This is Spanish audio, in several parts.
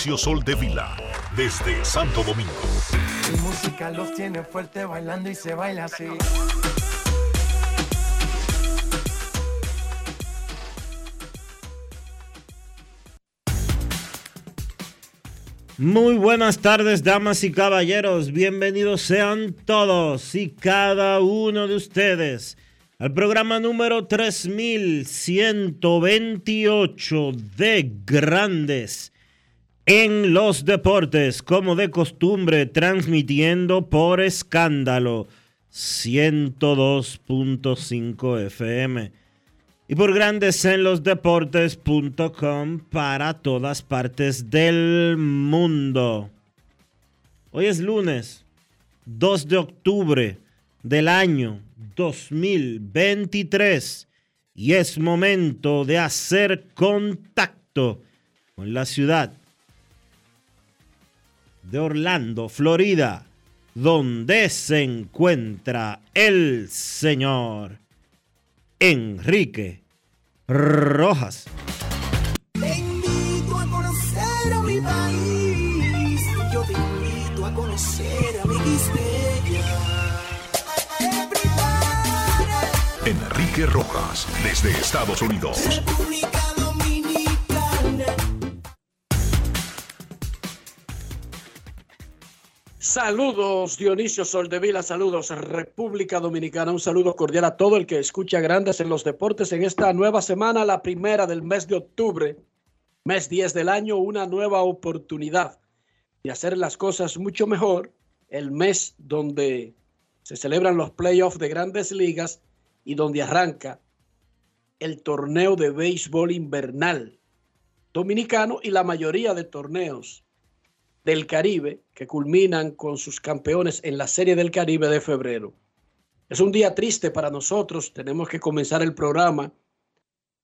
Dionisio Soldevila, desde Santo Domingo. Mi música los tiene fuerte bailando y se baila así. Muy buenas tardes, damas y caballeros. Bienvenidos sean todos y cada uno de ustedes al programa número 3128 de Grandes en los Deportes, como de costumbre, transmitiendo por escándalo 102.5 FM y por grandes en los deportes.com para todas partes del mundo. Hoy es lunes 2 de octubre del año 2023 y es momento de hacer contacto con la ciudad de Orlando, Florida, donde se encuentra el señor Enrique Rojas. Te invito a conocer a mi país. Yo te invito a conocer a mi Enrique Rojas, desde Estados Unidos. República Saludos Dionisio Soldevila, saludos República Dominicana, un saludo cordial a todo el que escucha Grandes en los Deportes en esta nueva semana, la primera del mes de octubre, mes 10 del año, una nueva oportunidad de hacer las cosas mucho mejor, el mes donde se celebran los playoffs de grandes ligas y donde arranca el torneo de béisbol invernal dominicano y la mayoría de torneos del Caribe que culminan con sus campeones en la Serie del Caribe de febrero. Es un día triste para nosotros, tenemos que comenzar el programa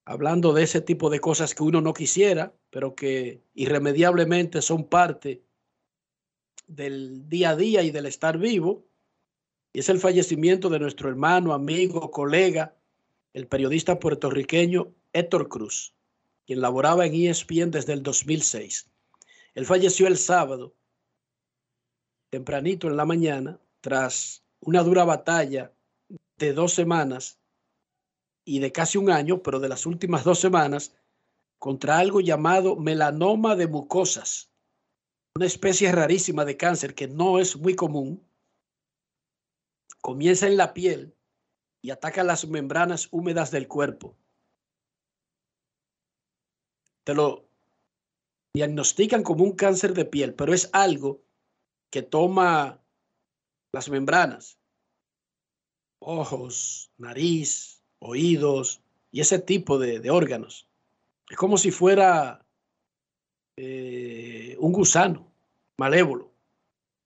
hablando de ese tipo de cosas que uno no quisiera, pero que irremediablemente son parte del día a día y del estar vivo. Y es el fallecimiento de nuestro hermano, amigo, colega, el periodista puertorriqueño Héctor Cruz, quien laboraba en ESPN desde el 2006. Él falleció el sábado, tempranito en la mañana, tras una dura batalla de dos semanas y de casi un año, pero de las últimas dos semanas, contra algo llamado melanoma de mucosas, una especie rarísima de cáncer que no es muy común. Comienza en la piel y ataca las membranas húmedas del cuerpo. Te lo diagnostican como un cáncer de piel, pero es algo que toma las membranas, ojos, nariz, oídos y ese tipo de, órganos. Es como si fuera eh, un gusano malévolo.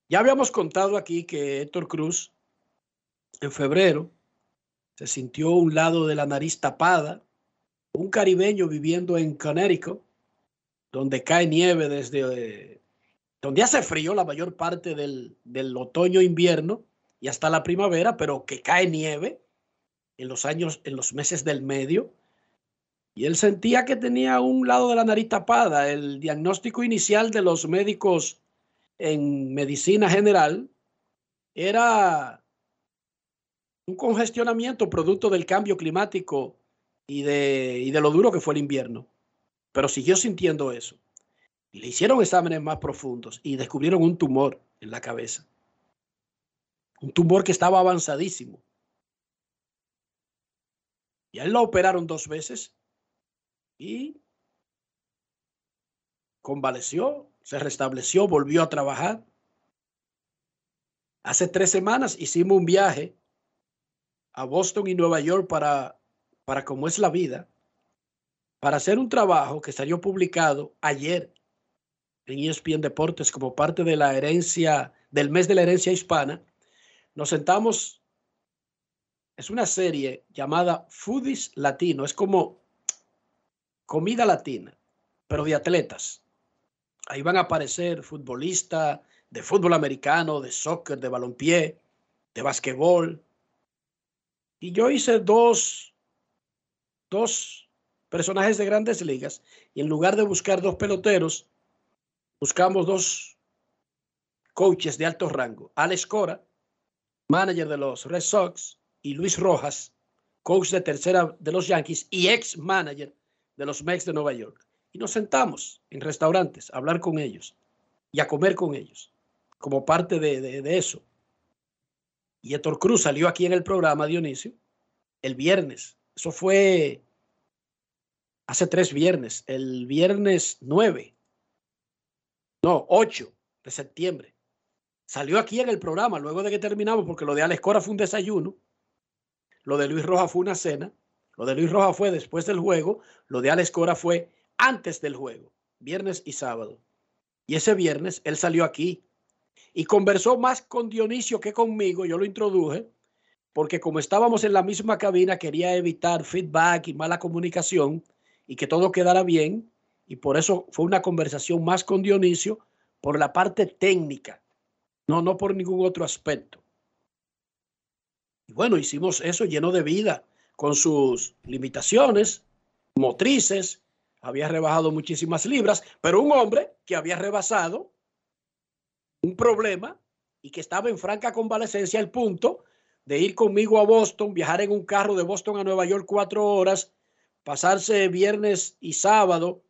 Ya habíamos contado aquí que Héctor Cruz en febrero se sintió un lado de la nariz tapada, un caribeño viviendo en Connecticut, donde cae nieve desde, eh, donde hace frío la mayor parte del, del otoño-invierno y hasta la primavera, pero que cae nieve en los años, en los meses del medio. Y él sentía que tenía un lado de la nariz tapada. El diagnóstico inicial de los médicos en medicina general era un congestionamiento producto del cambio climático y de, y de lo duro que fue el invierno. Pero siguió sintiendo eso. Y le hicieron exámenes más profundos y descubrieron un tumor en la cabeza. Un tumor que estaba avanzadísimo. Y a él lo operaron dos veces y convaleció, se restableció, volvió a trabajar. Hace tres semanas hicimos un viaje a Boston y Nueva York para, para cómo es la vida, para hacer un trabajo que salió publicado ayer en ESPN Deportes como parte de la herencia, del mes de la herencia hispana. Nos sentamos, es una serie llamada Foodies Latino, es como comida latina, pero de atletas. Ahí van a aparecer futbolistas de fútbol americano, de soccer, de balompié, de basquetbol. Y yo hice dos, dos personajes de grandes ligas y en lugar de buscar dos peloteros, buscamos dos coaches de alto rango. Alex Cora, manager de los Red Sox, y Luis Rojas, coach de tercera de los Yankees y ex manager de los Mets de Nueva York. Y nos sentamos en restaurantes a hablar con ellos y a comer con ellos, como parte de, de, eso. Y Héctor Cruz salió aquí en el programa, Dionisio, el viernes. Eso fue hace tres viernes, el viernes 9, no, 8 de septiembre. Salió aquí en el programa luego de que terminamos, porque lo de Alex Cora fue un desayuno, lo de Luis Roja fue una cena, lo de Luis Roja fue después del juego, lo de Alex Cora fue antes del juego, viernes y sábado. Y ese viernes él salió aquí y conversó más con Dionisio que conmigo, yo lo introduje, porque como estábamos en la misma cabina, quería evitar feedback y mala comunicación y que todo quedara bien. Y por eso fue una conversación más con Dionisio por la parte técnica, no, no por ningún otro aspecto. Y bueno, hicimos eso lleno de vida, con sus limitaciones motrices, había rebajado muchísimas libras, pero un hombre que había rebasado un problema y que estaba en franca convalecencia al punto de ir conmigo a Boston, viajar en un carro de Boston a Nueva York cuatro horas, pasarse viernes y sábado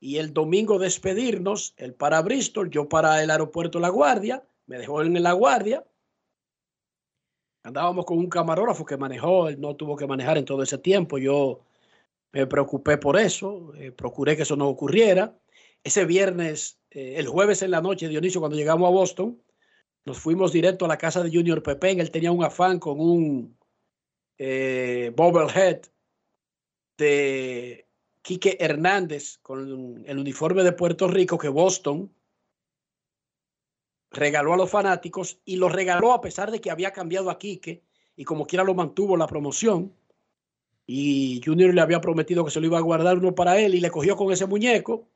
y el domingo despedirnos, él para Bristol, yo para el aeropuerto La Guardia, me dejó en La Guardia. Andábamos con un camarógrafo que manejó, él no tuvo que manejar en todo ese tiempo, yo me preocupé por eso, eh, procuré que eso no ocurriera. Ese viernes, eh, el jueves en la noche, Dionisio, cuando llegamos a Boston, nos fuimos directo a la casa de Junior Pepe. Él tenía un afán con un eh, bobblehead de Quique Hernández con el uniforme de Puerto Rico que Boston regaló a los fanáticos y lo regaló a pesar de que había cambiado a Quique y como quiera lo mantuvo la promoción y Junior le había prometido que se lo iba a guardar uno para él y le cogió con ese muñeco.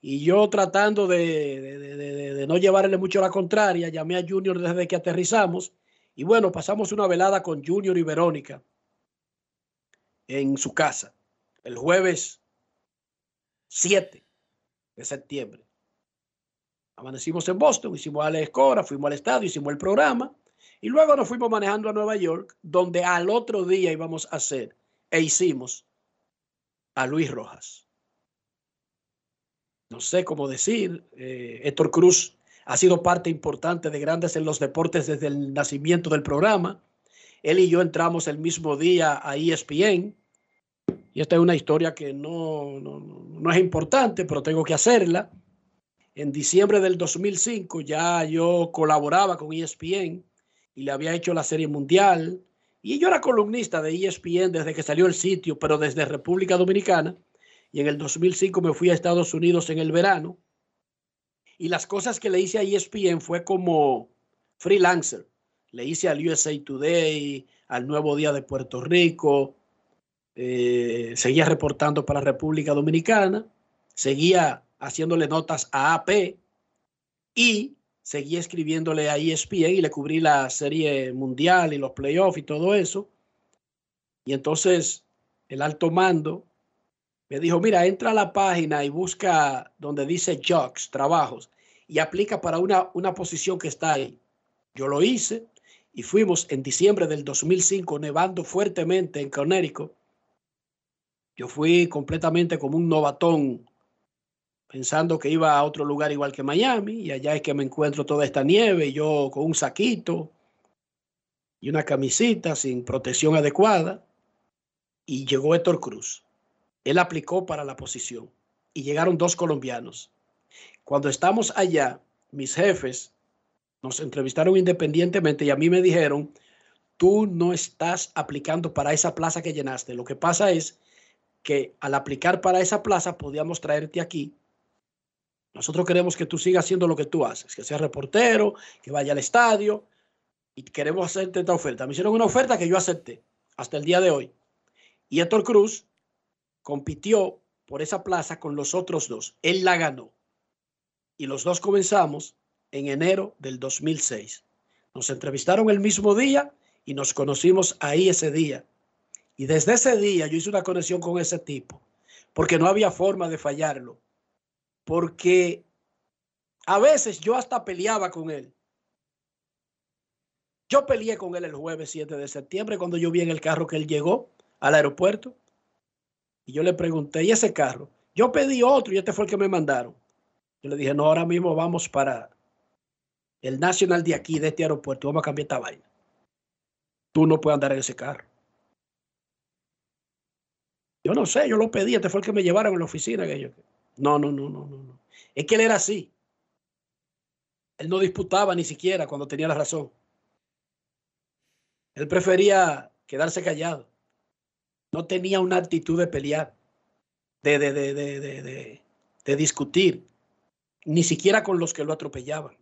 Y yo tratando de, de, de, de, no llevarle mucho la contraria, llamé a Junior desde que aterrizamos. Y bueno, pasamos una velada con Junior y Verónica en su casa el jueves 7 de septiembre. Amanecimos en Boston, hicimos a la escora, fuimos al estadio, hicimos el programa y luego nos fuimos manejando a Nueva York, donde al otro día íbamos a hacer e hicimos a Luis Rojas. No sé cómo decir, eh, Héctor Cruz ha sido parte importante de Grandes en los Deportes desde el nacimiento del programa. Él y yo entramos el mismo día a ESPN. Y esta es una historia que no, no, no es importante, pero tengo que hacerla. En diciembre del 2005 ya yo colaboraba con ESPN y le había hecho la Serie Mundial, y yo era columnista de ESPN desde que salió el sitio, pero desde República Dominicana. Y en el 2005 me fui a Estados Unidos en el verano. Y las cosas que le hice a ESPN fue como freelancer. Le hice al USA Today, al Nuevo Día de Puerto Rico. Eh, seguía reportando para República Dominicana. Seguía haciéndole notas a AP. Y seguí escribiéndole a ESPN y le cubrí la serie mundial y los playoffs y todo eso. Y entonces el alto mando me dijo, mira, entra a la página y busca donde dice jobs, trabajos, y aplica para una, una posición que está ahí. Yo lo hice y fuimos en diciembre del 2005 nevando fuertemente en Connecticut. Yo fui completamente como un novatón pensando que iba a otro lugar igual que Miami y allá es que me encuentro toda esta nieve yo con un saquito y una camisita sin protección adecuada y llegó Héctor Cruz. Él aplicó para la posición y llegaron dos colombianos. Cuando estamos allá, mis jefes nos entrevistaron independientemente y a mí me dijeron, tú no estás aplicando para esa plaza que llenaste. Lo que pasa es que al aplicar para esa plaza podíamos traerte aquí. Nosotros queremos que tú sigas haciendo lo que tú haces, que seas reportero, que vaya al estadio y queremos hacerte esta oferta. Me hicieron una oferta que yo acepté hasta el día de hoy. Y Héctor Cruz compitió por esa plaza con los otros dos. Él la ganó. Y los dos comenzamos en enero del 2006. Nos entrevistaron el mismo día y nos conocimos ahí ese día. Y desde ese día yo hice una conexión con ese tipo, porque no había forma de fallarlo. Porque a veces yo hasta peleaba con él. Yo peleé con él el jueves 7 de septiembre cuando yo vi en el carro que él llegó al aeropuerto. Y yo le pregunté, ¿y ese carro? Yo pedí otro y este fue el que me mandaron. Yo le dije, no, ahora mismo vamos para el Nacional de aquí, de este aeropuerto, vamos a cambiar esta vaina. Tú no puedes andar en ese carro. Yo no sé, yo lo pedí, este fue el que me llevaron a la oficina. Que. No, no, no, no, no. Es que él era así. Él no disputaba ni siquiera cuando tenía la razón. Él prefería quedarse callado. No tenía una actitud de pelear, de, de, de, de discutir, ni siquiera con los que lo atropellaban.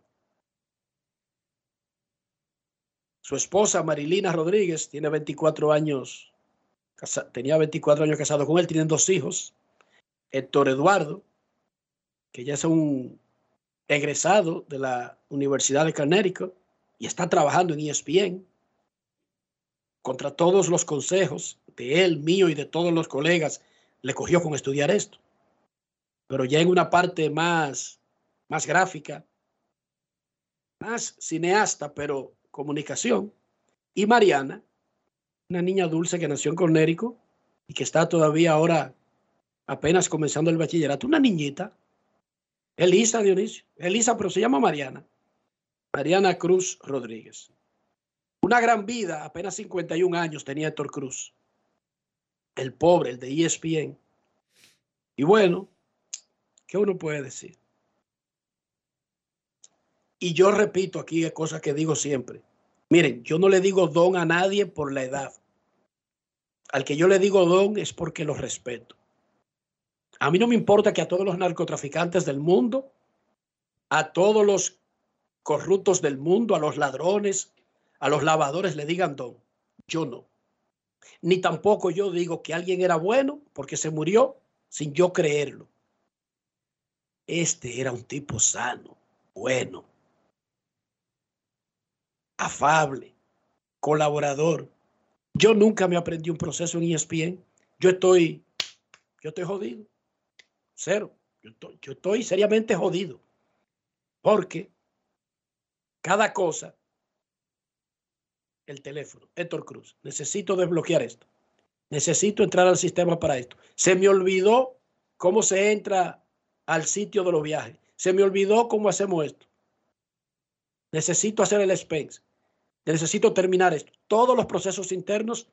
Su esposa, Marilina Rodríguez, tiene 24 años, tenía 24 años casado con él, tienen dos hijos. Héctor Eduardo, que ya es un egresado de la Universidad de Connecticut y está trabajando en ESPN. Contra todos los consejos de él, mío y de todos los colegas, le cogió con estudiar esto. Pero ya en una parte más, más gráfica, más cineasta, pero comunicación, y Mariana, una niña dulce que nació en Cornérico y que está todavía ahora apenas comenzando el bachillerato, una niñita, Elisa Dionisio, Elisa, pero se llama Mariana, Mariana Cruz Rodríguez. Una gran vida, apenas 51 años tenía Héctor Cruz, el pobre, el de ESPN. Y bueno, ¿qué uno puede decir? Y yo repito aquí cosas que digo siempre. Miren, yo no le digo don a nadie por la edad. Al que yo le digo don es porque lo respeto. A mí no me importa que a todos los narcotraficantes del mundo, a todos los corruptos del mundo, a los ladrones, a los lavadores le digan don. Yo no. Ni tampoco yo digo que alguien era bueno porque se murió sin yo creerlo. Este era un tipo sano, bueno afable, colaborador. Yo nunca me aprendí un proceso en ESPN. Yo estoy, yo estoy jodido. Cero. Yo estoy, yo estoy seriamente jodido. Porque cada cosa, el teléfono, Héctor Cruz, necesito desbloquear esto. Necesito entrar al sistema para esto. Se me olvidó cómo se entra al sitio de los viajes. Se me olvidó cómo hacemos esto. Necesito hacer el expense. Necesito terminar esto. Todos los procesos internos.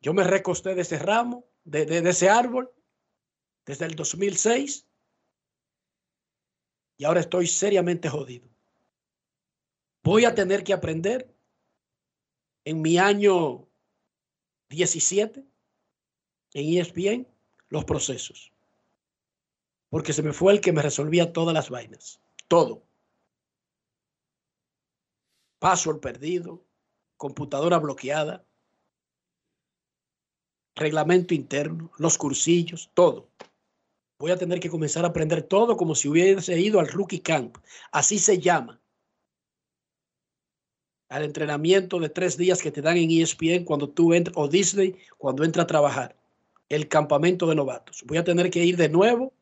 Yo me recosté de ese ramo, de, ese árbol, desde el 2006. Y ahora estoy seriamente jodido. Voy a tener que aprender en mi año 17 en ESPN los procesos. Porque se me fue el que me resolvía todas las vainas. Todo password perdido, computadora bloqueada, reglamento interno, los cursillos, todo. Voy a tener que comenzar a aprender todo como si hubiese ido al rookie camp. Así se llama. Al entrenamiento de tres días que te dan en ESPN cuando tú entras, o Disney cuando entra a trabajar. El campamento de novatos. Voy a tener que ir de nuevo,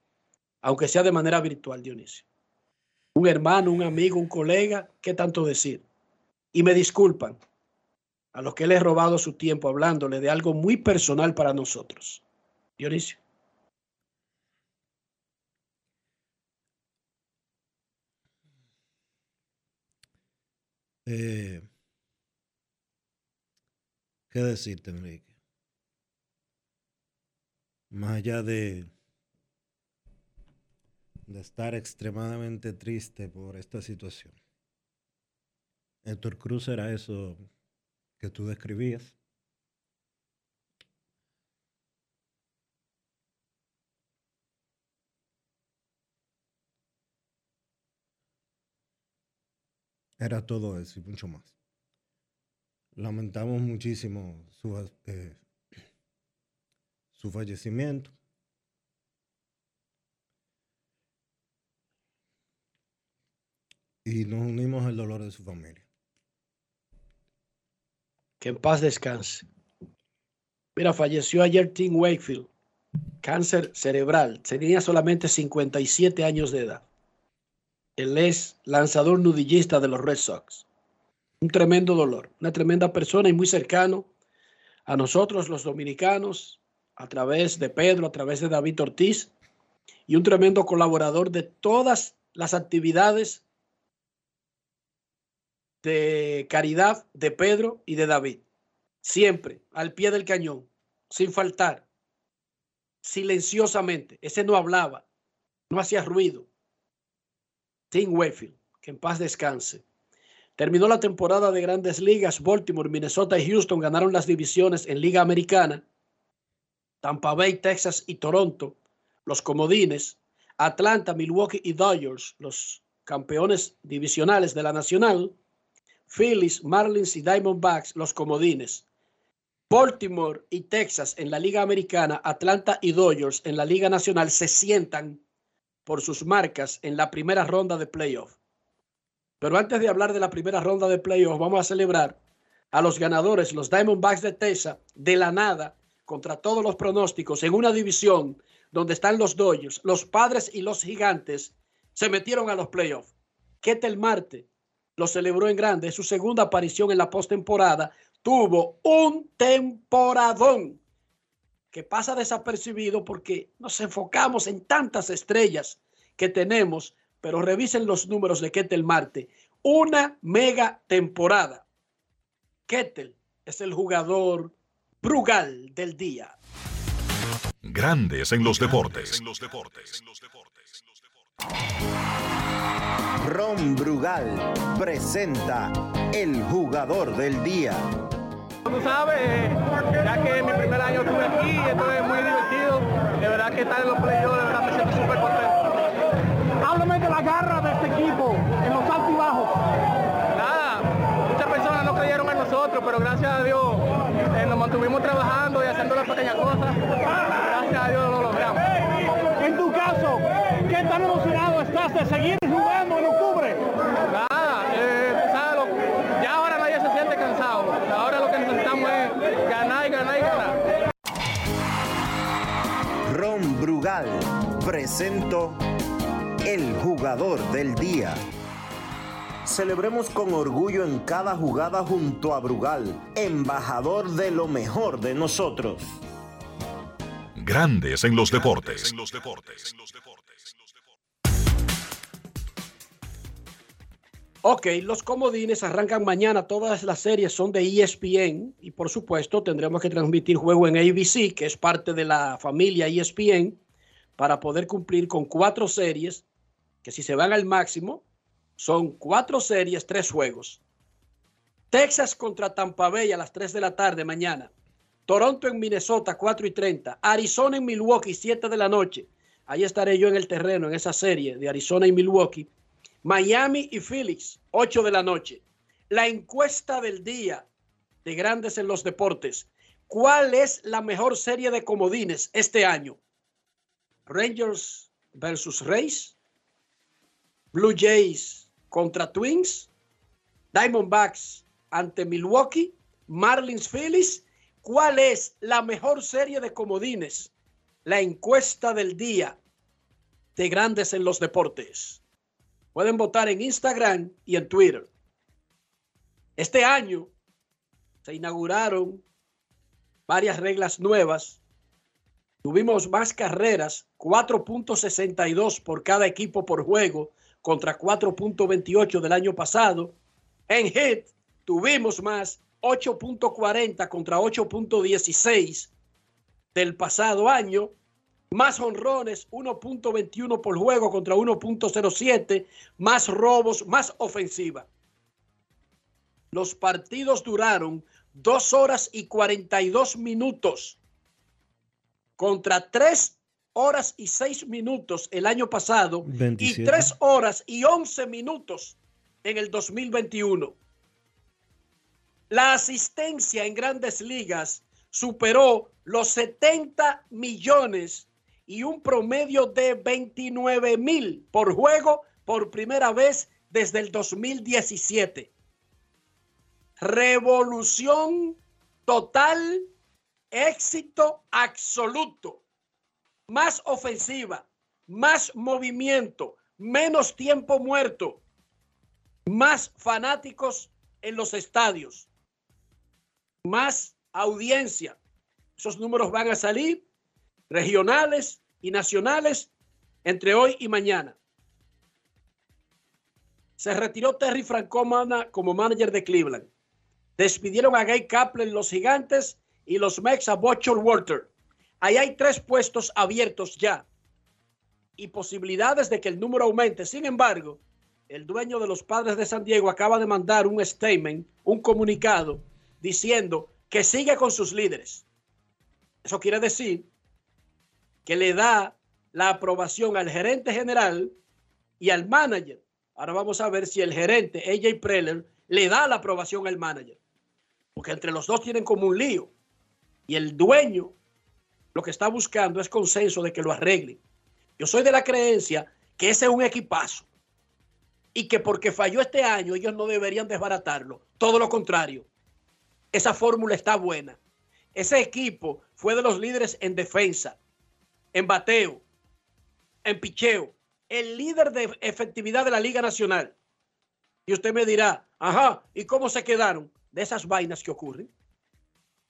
aunque sea de manera virtual, Dionisio. un hermano, un amigo, un colega, ¿qué tanto decir? Y me disculpan a los que le he robado su tiempo hablándole de algo muy personal para nosotros. Dionisio. Eh, ¿Qué decirte, Enrique? Más allá de, de estar extremadamente triste por esta situación. Héctor Cruz era eso que tú describías. Era todo eso y mucho más. Lamentamos muchísimo su, eh, su fallecimiento. Y nos unimos al dolor de su familia. Que en paz descanse. Mira, falleció ayer Tim Wakefield, cáncer cerebral. Tenía solamente 57 años de edad. Él es lanzador nudillista de los Red Sox. Un tremendo dolor, una tremenda persona y muy cercano a nosotros los dominicanos, a través de Pedro, a través de David Ortiz, y un tremendo colaborador de todas las actividades de caridad de Pedro y de David. Siempre al pie del cañón, sin faltar, silenciosamente. Ese no hablaba, no hacía ruido. Tim Wayfield, que en paz descanse. Terminó la temporada de grandes ligas. Baltimore, Minnesota y Houston ganaron las divisiones en Liga Americana. Tampa Bay, Texas y Toronto, los comodines. Atlanta, Milwaukee y Dodgers, los campeones divisionales de la Nacional. Phillies, Marlins y Diamondbacks, los comodines. Baltimore y Texas en la Liga Americana, Atlanta y Dodgers en la Liga Nacional se sientan por sus marcas en la primera ronda de playoff. Pero antes de hablar de la primera ronda de playoff, vamos a celebrar a los ganadores, los Diamondbacks de Texas, de la nada, contra todos los pronósticos, en una división donde están los Dodgers, los Padres y los Gigantes, se metieron a los playoffs. Ketel Marte lo celebró en grande, su segunda aparición en la postemporada, tuvo un temporadón que pasa desapercibido porque nos enfocamos en tantas estrellas que tenemos, pero revisen los números de Ketel Marte. Una mega temporada. Ketel es el jugador Brugal del día. Grandes en los deportes. Ron Brugal presenta el jugador del día. Tú sabes, ya que mi primer año estuve aquí, esto es muy divertido. De verdad que estar en los playoffs, de verdad me siento súper contento. Háblame de la garra de este equipo, en los altos y bajos. Nada, muchas personas no creyeron en nosotros, pero gracias a Dios eh, nos mantuvimos trabajando y haciendo las pequeñas cosas. Gracias a Dios lo logramos. En tu caso, ¿qué tan emocionado estás de seguir jugando en octubre? Nada, eh, tú sabes, lo- ya ahora nadie se siente cansado. Ahora lo que necesitamos es ganar y ganar y ganar. Ron Brugal presento el jugador del día. Celebremos con orgullo en cada jugada junto a Brugal, embajador de lo mejor de nosotros. Grandes en los deportes. Ok, los comodines arrancan mañana. Todas las series son de ESPN y por supuesto tendremos que transmitir juego en ABC, que es parte de la familia ESPN, para poder cumplir con cuatro series, que si se van al máximo, son cuatro series, tres juegos. Texas contra Tampa Bay a las 3 de la tarde mañana. Toronto en Minnesota, 4 y 30. Arizona en Milwaukee, 7 de la noche. Ahí estaré yo en el terreno, en esa serie de Arizona y Milwaukee. Miami y Phoenix, 8 de la noche. La encuesta del día de Grandes en los Deportes. ¿Cuál es la mejor serie de comodines este año? Rangers versus Rays. Blue Jays contra Twins. Diamondbacks ante Milwaukee. Marlins Phillies. ¿Cuál es la mejor serie de comodines? La encuesta del día de Grandes en los Deportes. Pueden votar en Instagram y en Twitter. Este año se inauguraron varias reglas nuevas. Tuvimos más carreras, 4.62 por cada equipo por juego contra 4.28 del año pasado. En hit tuvimos más 8.40 contra 8.16 del pasado año. Más honrones, 1.21 por juego contra 1.07. Más robos, más ofensiva. Los partidos duraron 2 horas y 42 minutos contra 3 horas y 6 minutos el año pasado 27. y 3 horas y 11 minutos en el 2021. La asistencia en grandes ligas superó los 70 millones y un promedio de 29 mil por juego por primera vez desde el 2017. Revolución total, éxito absoluto. Más ofensiva, más movimiento, menos tiempo muerto, más fanáticos en los estadios, más audiencia. Esos números van a salir regionales y nacionales entre hoy y mañana. Se retiró Terry Francomana como manager de Cleveland. Despidieron a Gay Kapler los gigantes y los Mex a Butcher Walter. Ahí hay tres puestos abiertos ya y posibilidades de que el número aumente. Sin embargo, el dueño de los padres de San Diego acaba de mandar un statement, un comunicado, diciendo que sigue con sus líderes. Eso quiere decir que le da la aprobación al gerente general y al manager. Ahora vamos a ver si el gerente, AJ Preller, le da la aprobación al manager. Porque entre los dos tienen como un lío. Y el dueño lo que está buscando es consenso de que lo arreglen. Yo soy de la creencia que ese es un equipazo y que porque falló este año ellos no deberían desbaratarlo. Todo lo contrario. Esa fórmula está buena. Ese equipo fue de los líderes en defensa, en bateo, en picheo, el líder de efectividad de la Liga Nacional. Y usted me dirá, ajá, ¿y cómo se quedaron? De esas vainas que ocurren.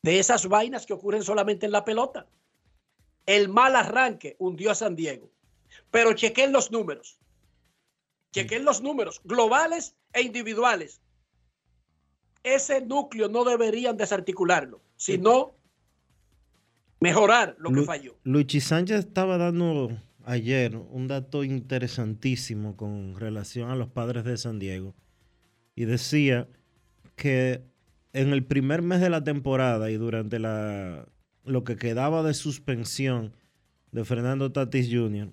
De esas vainas que ocurren solamente en la pelota. El mal arranque hundió a San Diego. Pero chequen los números. Chequen los números globales e individuales. Ese núcleo no deberían desarticularlo, sino mejorar lo que falló. Luchi Sánchez estaba dando ayer un dato interesantísimo con relación a los padres de San Diego y decía que en el primer mes de la temporada y durante la, lo que quedaba de suspensión de Fernando Tatis Jr.,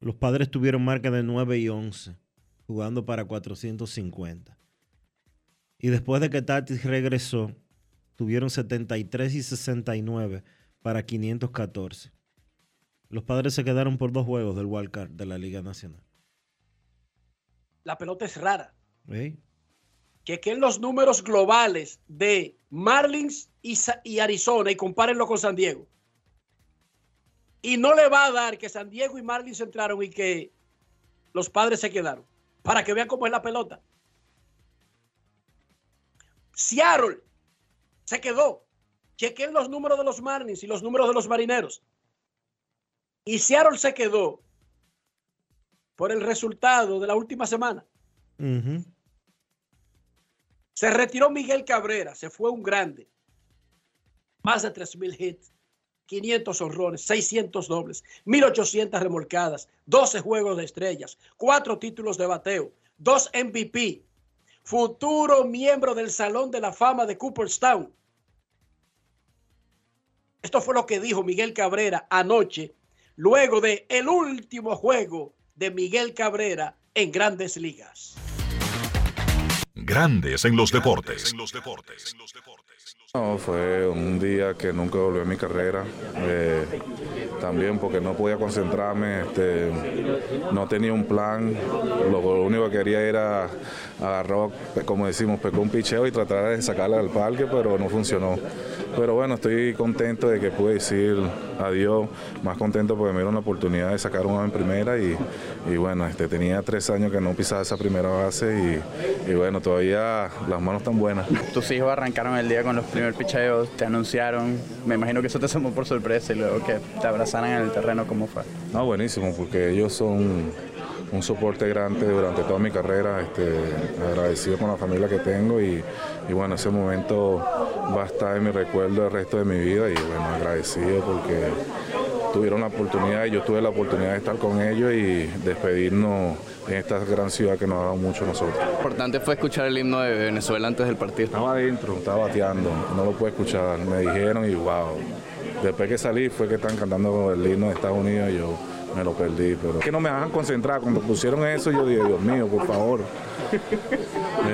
los padres tuvieron marca de 9 y 11, jugando para 450. Y después de que Tatis regresó, tuvieron 73 y 69 para 514. Los padres se quedaron por dos juegos del wild card de la Liga Nacional. La pelota es rara. ¿Ve? Chequen los números globales de Marlins y, Sa- y Arizona y compárenlo con San Diego. Y no le va a dar que San Diego y Marlins entraron y que los padres se quedaron. Para que vean cómo es la pelota. Seattle se quedó. Chequen los números de los Marlins y los números de los marineros. Y Seattle se quedó por el resultado de la última semana. Se retiró Miguel Cabrera, se fue un grande. Más de 3.000 hits, 500 honrones, 600 dobles, 1.800 remolcadas, 12 juegos de estrellas, 4 títulos de bateo, 2 MVP, futuro miembro del Salón de la Fama de Cooperstown. Esto fue lo que dijo Miguel Cabrera anoche, luego de el último juego de Miguel Cabrera en Grandes Ligas. Grandes en los deportes. No, fue un día que nunca volví a mi carrera. eh, también porque no podía concentrarme, este, no tenía un plan. Lo, único que quería era agarrar, como decimos, pecó un picheo y tratar de sacarla al parque, pero no funcionó. Pero bueno, estoy contento de que pude decir adiós, más contento porque me dieron la oportunidad de sacar uno en primera y, y bueno, este, tenía tres años que no pisaba esa primera base y, y bueno, todavía las manos están buenas. Tus hijos arrancaron el día con los primeros picheos, te anunciaron, me imagino que eso te tomó por sorpresa y luego que te abrazaran en el terreno, ¿cómo fue? No, buenísimo, porque ellos son un soporte grande durante toda mi carrera, este, agradecido con la familia que tengo y bueno, ese momento va a estar en mi recuerdo el resto de mi vida y bueno, agradecido porque tuvieron la oportunidad y yo tuve la oportunidad de estar con ellos y despedirnos en esta gran ciudad que nos ha dado mucho a nosotros. Importante fue escuchar el himno de Venezuela antes del partido. Estaba adentro, estaba bateando, no lo pude escuchar, me dijeron y wow. Después que salí fue que están cantando el himno de Estados Unidos y yo me lo perdí, pero que no me dejan concentrar. Cuando pusieron eso yo dije, Dios mío, por favor,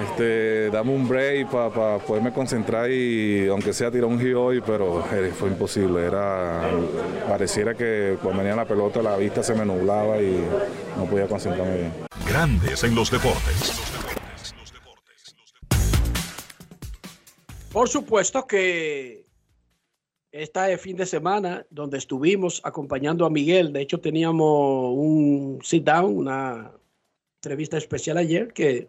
este, dame un break para poderme concentrar y aunque sea tirar un hit hoy, pero eh, fue imposible. Era, pareciera que cuando venía la pelota la vista se me nublaba y no podía concentrarme bien. Grandes en los deportes. Por supuesto que este fin de semana, donde estuvimos acompañando a Miguel, de hecho teníamos un sit down, una entrevista especial ayer que,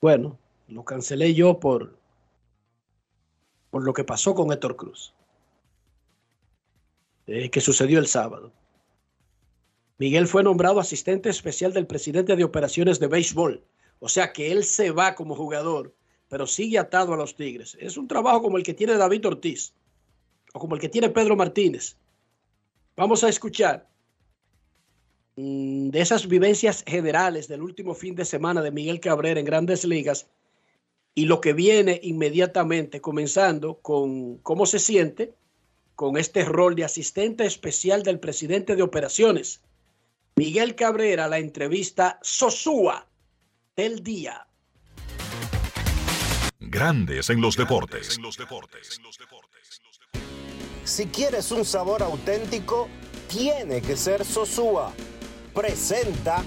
bueno, lo cancelé yo por, por lo que pasó con Héctor Cruz, eh, que sucedió el sábado. Miguel fue nombrado asistente especial del presidente de operaciones de béisbol, o sea que él se va como jugador, pero sigue atado a los Tigres. Es un trabajo como el que tiene David Ortiz o como el que tiene Pedro Martínez. Vamos a escuchar mm, de esas vivencias generales del último fin de semana de Miguel Cabrera en grandes ligas y lo que viene inmediatamente, comenzando con cómo se siente con este rol de asistente especial del presidente de operaciones. Miguel Cabrera, la entrevista Sosúa del día. Grandes en los deportes. Si quieres un sabor auténtico, tiene que ser Sosúa. Presenta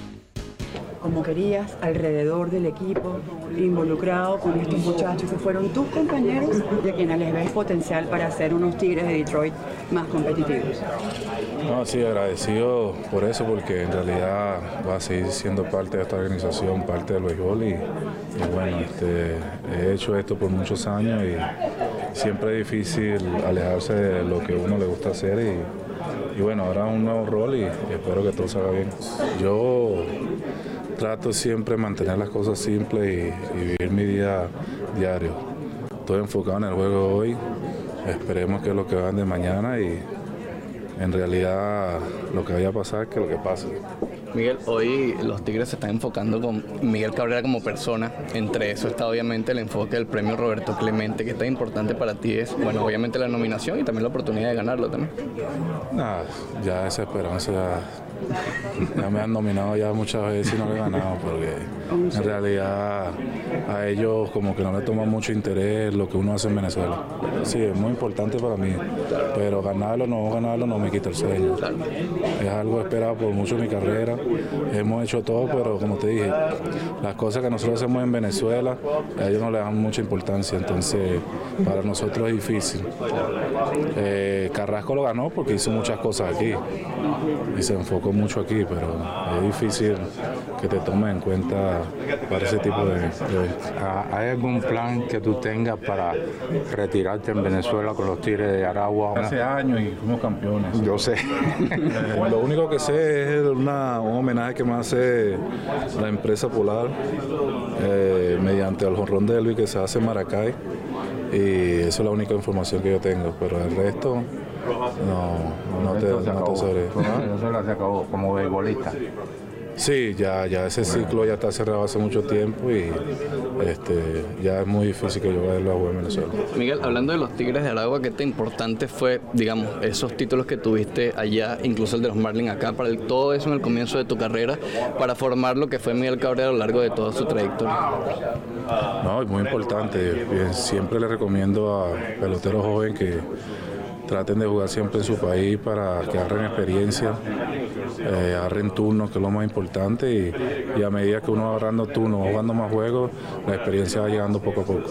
como querías, alrededor del equipo, involucrado con estos muchachos que fueron tus compañeros a quienes les ves potencial para ser unos Tigres de Detroit más competitivos. No, sí, agradecido por eso, porque en realidad va a seguir siendo parte de esta organización, parte del béisbol y, bueno, este, he hecho esto por muchos años y siempre es difícil alejarse de lo que uno le gusta hacer y, bueno, ahora un nuevo rol y espero que todo salga bien. Yo trato siempre de mantener las cosas simples y, y vivir mi día diario. Estoy enfocado en el juego de hoy, esperemos que es lo que van de mañana y en realidad lo que vaya a pasar que lo que pase. Miguel, hoy los Tigres se están enfocando con Miguel Cabrera como persona. Entre eso está obviamente el enfoque del premio Roberto Clemente, que tan importante para ti es, bueno, obviamente la nominación y también la oportunidad de ganarlo también. Nada, ya esa esperanza ya, me han nominado ya muchas veces y no le he ganado porque en realidad a ellos como que no le toman mucho interés lo que uno hace en Venezuela. Sí, es muy importante para mí, pero ganarlo o no ganarlo no me quita el sueño. Es algo esperado por mucho en mi carrera. Hemos hecho todo, pero como te dije, las cosas que nosotros hacemos en Venezuela, a ellos no le dan mucha importancia, entonces para nosotros es difícil. Eh, Carrasco lo ganó porque hizo muchas cosas aquí y se enfocó mucho aquí, pero es difícil que te tomen en cuenta para ese tipo de... de... Ah, ¿Hay algún plan que tú tengas para retirarte en Venezuela con los Tigres de Aragua? Hace años y fuimos campeones. Yo sé. Lo único que sé es una, un homenaje que me hace la empresa Polar eh, mediante el jorrón de Elvis que se hace en Maracay. Y esa es la única información que yo tengo, pero el resto no, no te, no te. Venezuela se acabó como beisbolista. Sí, ya, ya ese ciclo ya está cerrado hace mucho tiempo y este, ya es muy difícil que yo vaya a jugar en Venezuela. Miguel, hablando de los Tigres de Aragua, ¿qué tan importante fue, digamos, esos títulos que tuviste allá, incluso el de los Marlins acá, para el- todo eso en el comienzo de tu carrera, para formar lo que fue Miguel Cabrera a lo largo de toda su trayectoria? No, es muy importante. Bien, Siempre le recomiendo a peloteros jóvenes que traten de jugar siempre en su país para que agarren experiencia, eh, agarren turnos, que es lo más importante, y, y a medida que uno va agarrando turnos, jugando más juegos, la experiencia va llegando poco a poco.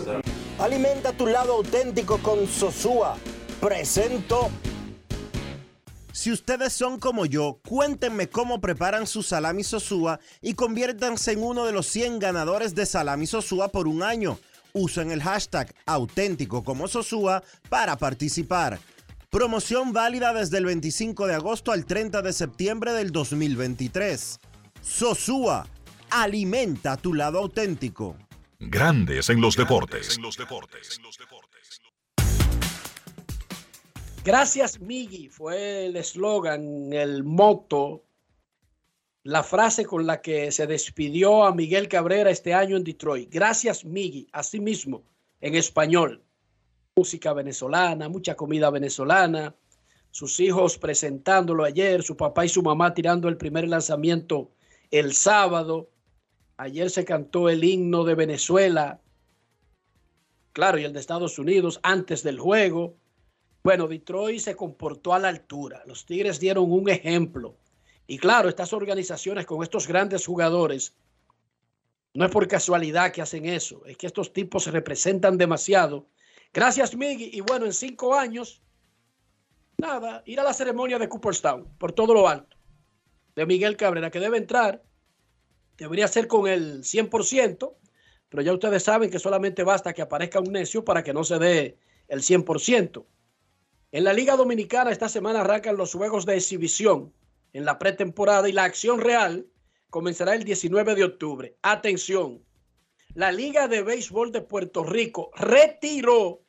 Alimenta tu lado auténtico con Sosúa. Presento. Si ustedes son como yo, cuéntenme cómo preparan su salami Sosúa y conviértanse en uno de los 100 ganadores de salami Sosúa por un año. Usen el hashtag auténtico como Sosúa para participar. Promoción válida desde el 25 de agosto al 30 de septiembre del 2023. Sosúa, alimenta tu lado auténtico. Grandes en los deportes. Gracias, Miggy, fue el eslogan, el moto, la frase con la que se despidió a Miguel Cabrera este año en Detroit. Gracias, Miggy, así mismo, en español. Música venezolana, mucha comida venezolana, sus hijos presentándolo ayer, su papá y su mamá tirando el primer lanzamiento el sábado. Ayer se cantó el himno de Venezuela, claro, y el de Estados Unidos antes del juego. Bueno, Detroit se comportó a la altura. Los Tigres dieron un ejemplo. Y claro, estas organizaciones con estos grandes jugadores, no es por casualidad que hacen eso, es que estos tipos se representan demasiado. Gracias, Miggy. Y bueno, en cinco años, nada, ir a la ceremonia de Cooperstown, por todo lo alto, de Miguel Cabrera, que debe entrar, debería ser con el 100%, pero ya ustedes saben que solamente basta que aparezca un necio para que no se dé el 100%. En la Liga Dominicana esta semana arrancan los juegos de exhibición en la pretemporada y la acción real comenzará el 19 de octubre. Atención, la Liga de Béisbol de Puerto Rico retiró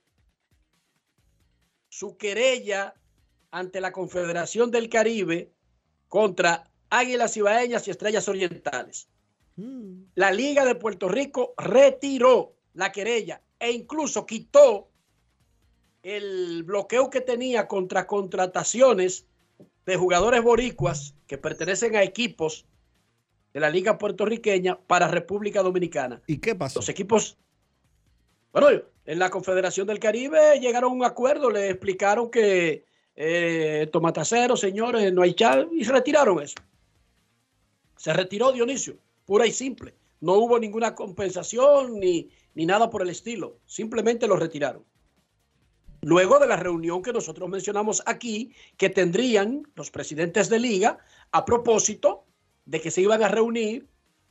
su querella ante la Confederación del Caribe contra Águilas Ibaeñas y Estrellas Orientales. La Liga de Puerto Rico retiró la querella e incluso quitó el bloqueo que tenía contra contrataciones de jugadores boricuas que pertenecen a equipos de la Liga puertorriqueña para República Dominicana. ¿Y qué pasó? Los equipos, bueno, en la Confederación del Caribe llegaron a un acuerdo, le explicaron que eh, tomatacero, señores, no hay chal, y se retiraron eso. Se retiró Dionisio, pura y simple. No hubo ninguna compensación ni, ni nada por el estilo, simplemente lo retiraron luego de la reunión que nosotros mencionamos aquí, que tendrían los presidentes de liga a propósito de que se iban a reunir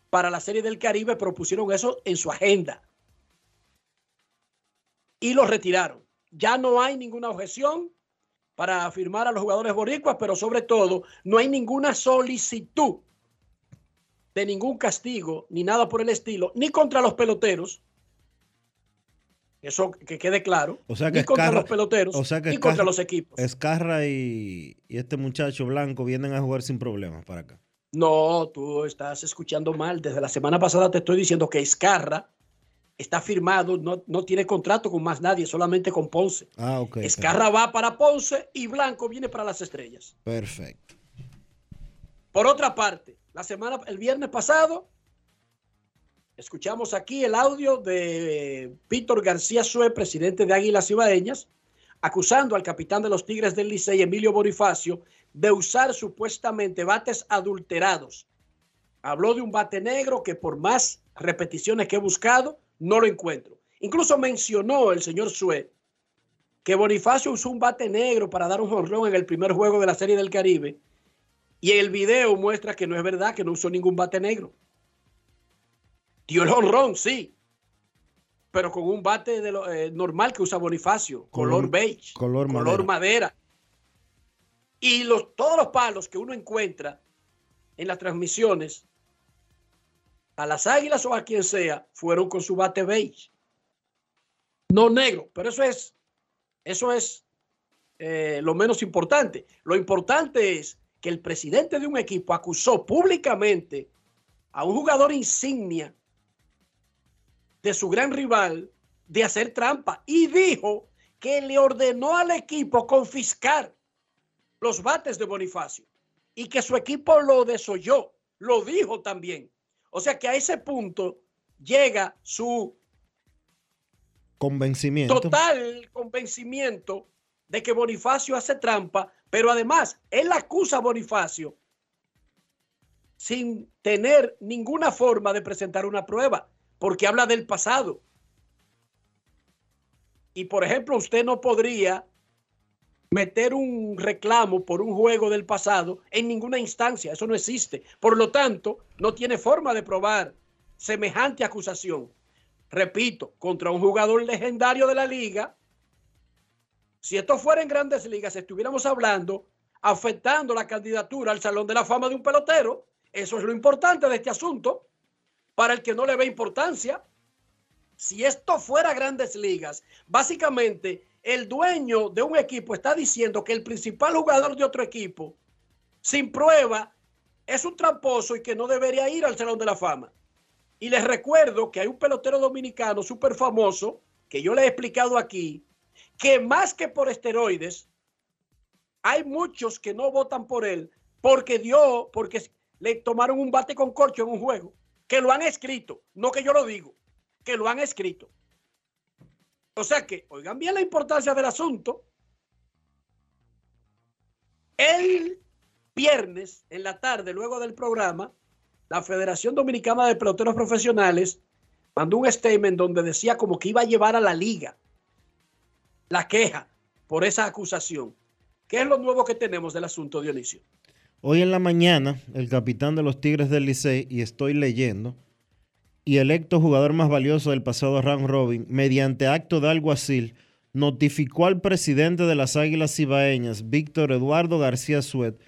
para la Serie del Caribe, propusieron eso en su agenda y lo retiraron. Ya no hay ninguna objeción para firmar a los jugadores boricuas, pero sobre todo no hay ninguna solicitud de ningún castigo ni nada por el estilo, ni contra los peloteros, eso que quede claro. O sea que ni contra los peloteros, o sea que ni contra los equipos. Escarra y, y este muchacho blanco vienen a jugar sin problemas para acá. No, tú estás escuchando mal. Desde la semana pasada te estoy diciendo que Escarra está firmado, no, no tiene contrato con más nadie, solamente con Ponce. Ah, ok. Escarra va para Ponce y Blanco viene para las estrellas. Perfecto. Por otra parte, la semana, el viernes pasado, escuchamos aquí el audio de Víctor García Sue, presidente de Águilas Ibaeñas, acusando al capitán de los Tigres del Licey, Emilio Bonifacio, de usar supuestamente bates adulterados. Habló de un bate negro que por más repeticiones que he buscado, no lo encuentro. Incluso mencionó el señor Sue que Bonifacio usó un bate negro para dar un jonrón en el primer juego de la Serie del Caribe y el video muestra que no es verdad, que no usó ningún bate negro. Dio el honrón, sí. Pero con un bate de lo, eh, normal que usa Bonifacio, color, Color- beige, color color madera. madera. Y los, todos los palos que uno encuentra en las transmisiones, a las águilas o a quien sea, fueron con su bate beige. No negro, pero eso es, eso es eh, lo menos importante. Lo importante es que el presidente de un equipo acusó públicamente a un jugador insignia de su gran rival de hacer trampa y dijo que le ordenó al equipo confiscar los bates de Bonifacio y que su equipo lo desoyó, lo dijo también. O sea que a ese punto llega su convencimiento. Total convencimiento de que Bonifacio hace trampa, pero además él acusa a Bonifacio sin tener ninguna forma de presentar una prueba, porque habla del pasado. Y por ejemplo, usted no podría meter un reclamo por un juego del pasado en ninguna instancia, eso no existe. Por lo tanto, no tiene forma de probar semejante acusación. Repito, contra un jugador legendario de la liga, si esto fuera en grandes ligas, estuviéramos hablando afectando la candidatura al Salón de la Fama de un pelotero. Eso es lo importante de este asunto. Para el que no le ve importancia, si esto fuera grandes ligas, básicamente el dueño de un equipo está diciendo que el principal jugador de otro equipo, sin prueba, es un tramposo y que no debería ir al Salón de la Fama. Y les recuerdo que hay un pelotero dominicano súper famoso, que yo le he explicado aquí, que más que por esteroides, hay muchos que no votan por él porque dio, porque le tomaron un bate con corcho en un juego, que lo han escrito, no que yo lo digo, que lo han escrito. O sea que, oigan bien la importancia del asunto. El viernes en la tarde, luego del programa, la Federación Dominicana de Peloteros Profesionales mandó un statement donde decía como que iba a llevar a la liga la queja por esa acusación. ¿Qué es lo nuevo que tenemos del asunto, Dionisio? Hoy en la mañana, el capitán de los Tigres del Licey, y estoy leyendo, y electo jugador más valioso del pasado round robin, mediante acto de alguacil, notificó al presidente de las Águilas Cibaeñas, Víctor Eduardo García Suet,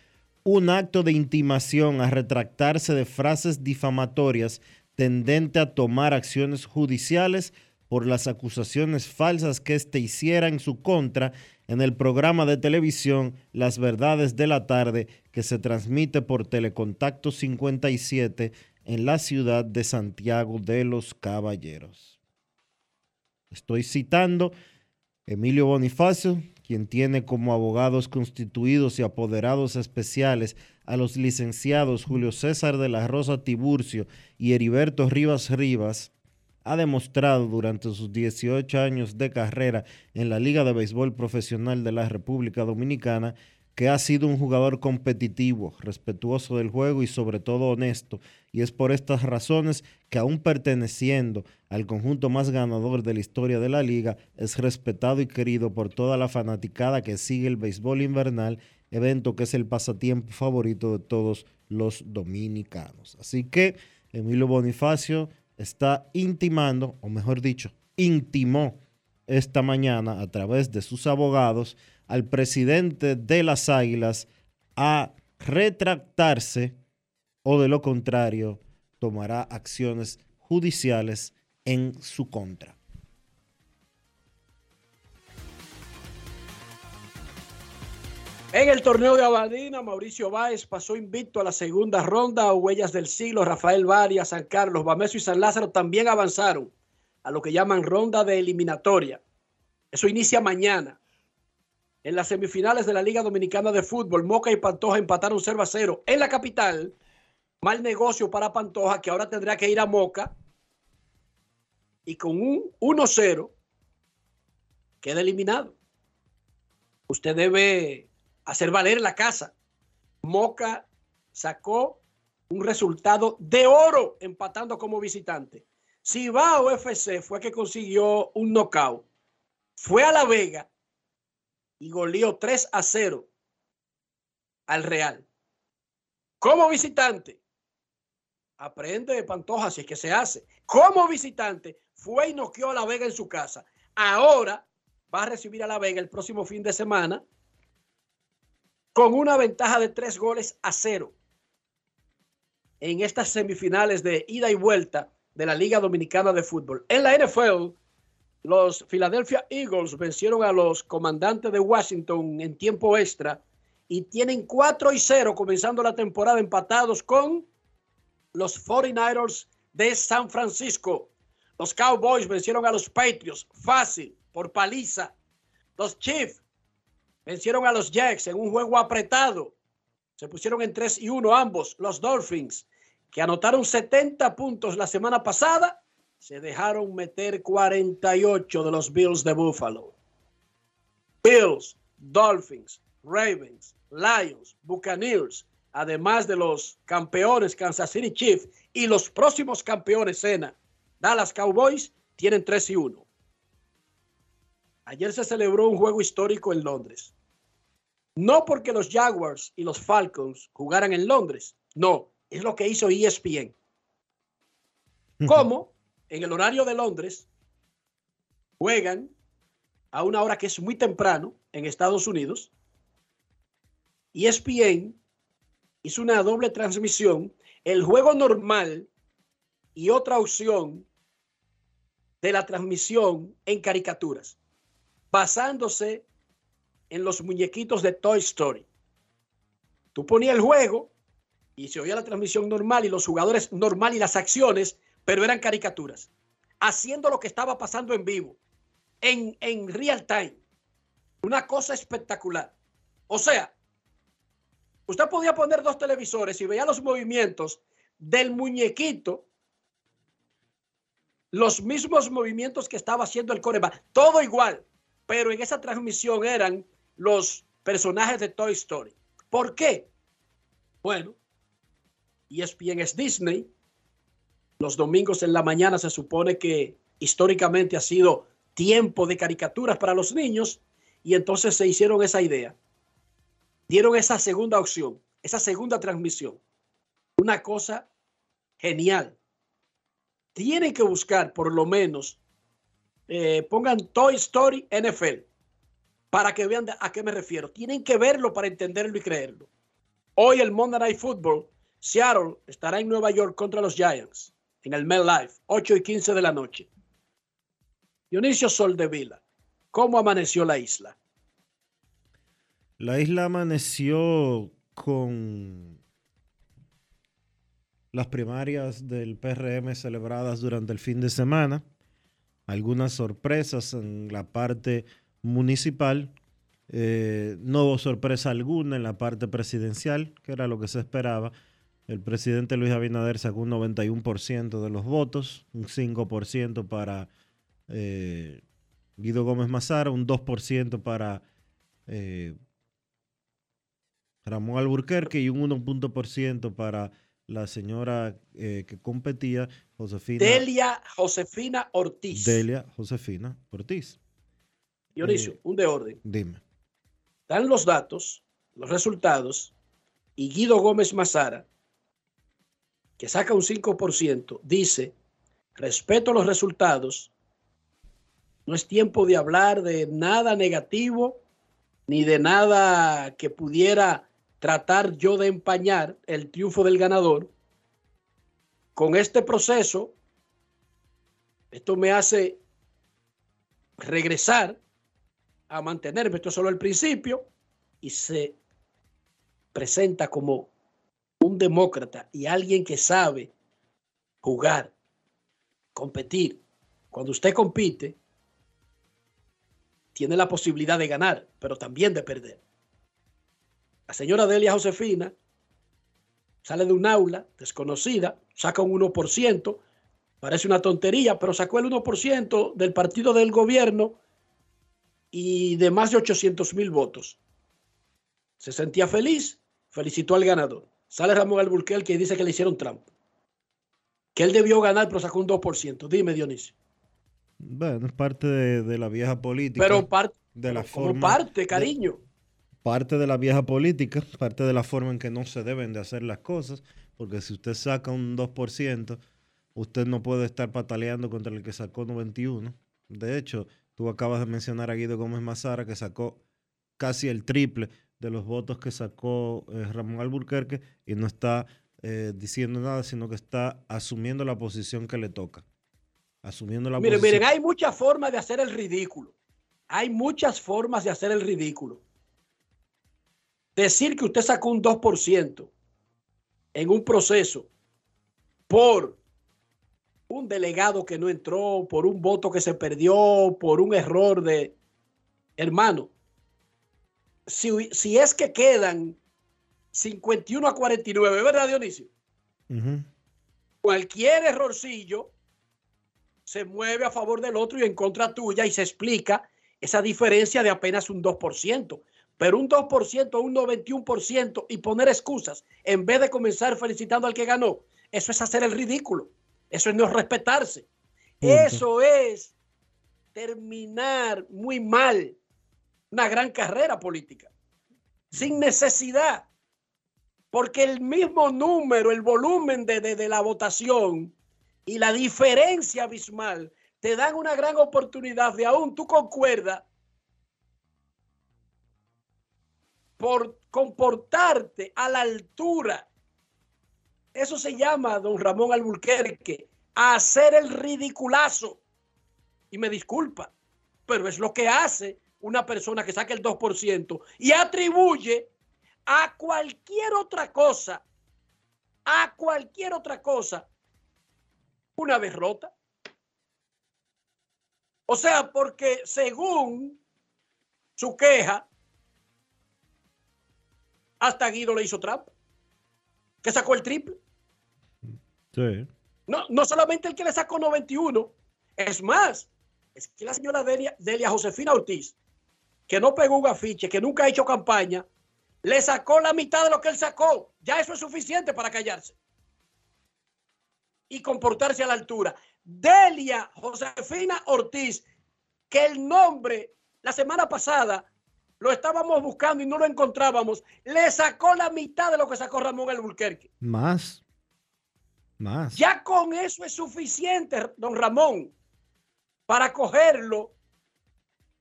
un acto de intimación a retractarse de frases difamatorias tendente a tomar acciones judiciales por las acusaciones falsas que éste hiciera en su contra en el programa de televisión Las Verdades de la Tarde que se transmite por Telecontacto 57 en la ciudad de Santiago de los Caballeros. Estoy citando Emilio Bonifacio, quien tiene como abogados constituidos y apoderados especiales a los licenciados Julio César de la Rosa Tiburcio y Heriberto Rivas Rivas, ha demostrado durante sus 18 años de carrera en la Liga de Béisbol Profesional de la República Dominicana que ha sido un jugador competitivo, respetuoso del juego y sobre todo honesto. Y es por estas razones que aún perteneciendo al conjunto más ganador de la historia de la liga, es respetado y querido por toda la fanaticada que sigue el béisbol invernal, evento que es el pasatiempo favorito de todos los dominicanos. Así que Emilio Bonifacio está intimando, o mejor dicho, intimó esta mañana a través de sus abogados al presidente de las Águilas a retractarse o de lo contrario tomará acciones judiciales en su contra. En el torneo de Abadina, Mauricio Báez pasó invicto a la segunda ronda. Huellas del siglo, Rafael Varias, San Carlos, Bameso y San Lázaro también avanzaron a lo que llaman ronda de eliminatoria. Eso inicia mañana. En las semifinales de la Liga Dominicana de Fútbol, Moca y Pantoja empataron 0 a 0 en la capital. Mal negocio para Pantoja, que ahora tendrá que ir a Moca. Y con un 1-0 queda eliminado. Usted debe hacer valer la casa. Moca sacó un resultado de oro empatando como visitante. Cibao FC fue que consiguió un knockout. Fue a La Vega y goleó 3 a 0 al Real. Como visitante, aprende de Pantoja si es que se hace. Como visitante, fue y noqueó a La Vega en su casa. Ahora va a recibir a La Vega el próximo fin de semana con una ventaja de tres goles a cero en estas semifinales de ida y vuelta de la Liga Dominicana de Fútbol. En la NFL, los Philadelphia Eagles vencieron a los comandantes de Washington en tiempo extra y tienen 4 y 0 comenzando la temporada empatados con los 49ers de San Francisco. Los Cowboys vencieron a los Patriots fácil, por paliza. Los Chiefs vencieron a los Jacks en un juego apretado. Se pusieron en 3 y 1 ambos. Los Dolphins, que anotaron 70 puntos la semana pasada, se dejaron meter 48 de los Bills de Buffalo. Bills, Dolphins, Ravens, Lions, Buccaneers, además de los campeones Kansas City Chiefs y los próximos campeones Sena, Dallas Cowboys, tienen 3 y 1. Ayer se celebró un juego histórico en Londres. No porque los Jaguars y los Falcons jugaran en Londres, no, es lo que hizo ESPN. Como en el horario de Londres juegan a una hora que es muy temprano en Estados Unidos, E ESPN hizo una doble transmisión, el juego normal y otra opción de la transmisión en caricaturas, basándose en los muñequitos de Toy Story. Tú ponías el juego y se oía la transmisión normal y los jugadores normal y las acciones, pero eran caricaturas, haciendo lo que estaba pasando en vivo, en, en real time. Una cosa espectacular. O sea, usted podía poner dos televisores y veía los movimientos del muñequito, los mismos movimientos que estaba haciendo el coreback, todo igual, pero en esa transmisión eran los personajes de Toy Story. ¿Por qué? Bueno, ESPN es Disney. Los domingos en la mañana se supone que históricamente ha sido tiempo de caricaturas para los niños y entonces se hicieron esa idea. Dieron esa segunda opción, esa segunda transmisión. Una cosa genial. Tienen que buscar por lo menos, eh, pongan Toy Story NFL para que vean a qué me refiero. Tienen que verlo para entenderlo y creerlo. Hoy el Monday Night Football, Seattle estará en Nueva York contra los Giants en el MetLife, 8 y 15 de la noche. Dionisio Soldevila, ¿cómo amaneció la isla? La isla amaneció con las primarias del PRM celebradas durante el fin de semana, algunas sorpresas en la parte municipal, eh, no hubo sorpresa alguna en la parte presidencial, que era lo que se esperaba. El presidente Luis Abinader sacó un 91% de los votos, un 5% para eh, Guido Gómez Mazara, un 2% para eh, Ramón Alburquerque y un 1% para la señora eh, que competía, Josefina. Delia Josefina Ortiz. Delia Josefina Ortiz. Dionisio, Eh, un de orden. Dime. Dan los datos, los resultados, y Guido Gómez Mazara, que saca un 5%, dice, respeto los resultados, no es tiempo de hablar de nada negativo, ni de nada que pudiera tratar yo de empañar el triunfo del ganador. Con este proceso, esto me hace regresar a mantenerme, esto es solo el principio, y se presenta como un demócrata y alguien que sabe jugar, competir. Cuando usted compite, tiene la posibilidad de ganar, pero también de perder. La señora Delia Josefina sale de un aula desconocida, saca un 1%, parece una tontería, pero sacó el 1% del partido del gobierno y de más de 800 mil votos. Se sentía feliz, felicitó al ganador. Sale Ramón Alburquerque y dice que le hicieron trampa. Que él debió ganar, pero sacó un 2%. Dime, Dionisio. Bueno, es parte de, de la vieja política. Pero parte, de la como forma, parte, cariño. parte de la vieja política, parte de la forma en que no se deben de hacer las cosas, porque si usted saca un 2%, usted no puede estar pataleando contra el que sacó 91. De hecho, tú acabas de mencionar a Guido Gómez Mazara, que sacó casi el triple de los votos que sacó eh, Ramón Alburquerque y no está eh, diciendo nada, sino que está asumiendo la posición que le toca. Asumiendo la Miren, posición. miren, hay muchas formas de hacer el ridículo. Hay muchas formas de hacer el ridículo. Decir que usted sacó un 2% en un proceso por un delegado que no entró, por un voto que se perdió, por un error de hermano. Si, si es que quedan 51 a 49, ¿verdad, Dionisio? Cualquier errorcillo se mueve a favor del otro y en contra tuya y se explica esa diferencia de apenas un 2%. Pero un 2%, un 91% y poner excusas en vez de comenzar felicitando al que ganó, eso es hacer el ridículo. Eso es no respetarse. Eso es terminar muy mal una gran carrera política, sin necesidad, porque el mismo número, el volumen de, de, la votación y la diferencia abismal te dan una gran oportunidad de aún tú concuerdas por comportarte a la altura eso se llama, don Ramón Alburquerque, hacer el ridiculazo. Y me disculpa, pero es lo que hace una persona que saca el 2% y atribuye a cualquier otra cosa, a cualquier otra cosa, una derrota. O sea, porque según su queja, hasta Guido le hizo trampa, que sacó el triple. No, no solamente el que le sacó 91, es más, es que la señora Delia, Josefina Ortiz, que no pegó un afiche, que nunca ha hecho campaña, le sacó la mitad de lo que él sacó. Ya eso es suficiente para callarse y comportarse a la altura. Delia Josefina Ortiz, que el nombre la semana pasada lo estábamos buscando y no lo encontrábamos, le sacó la mitad de lo que sacó Ramón Alburquerque. Más. Ya con eso es suficiente, don Ramón, para cogerlo,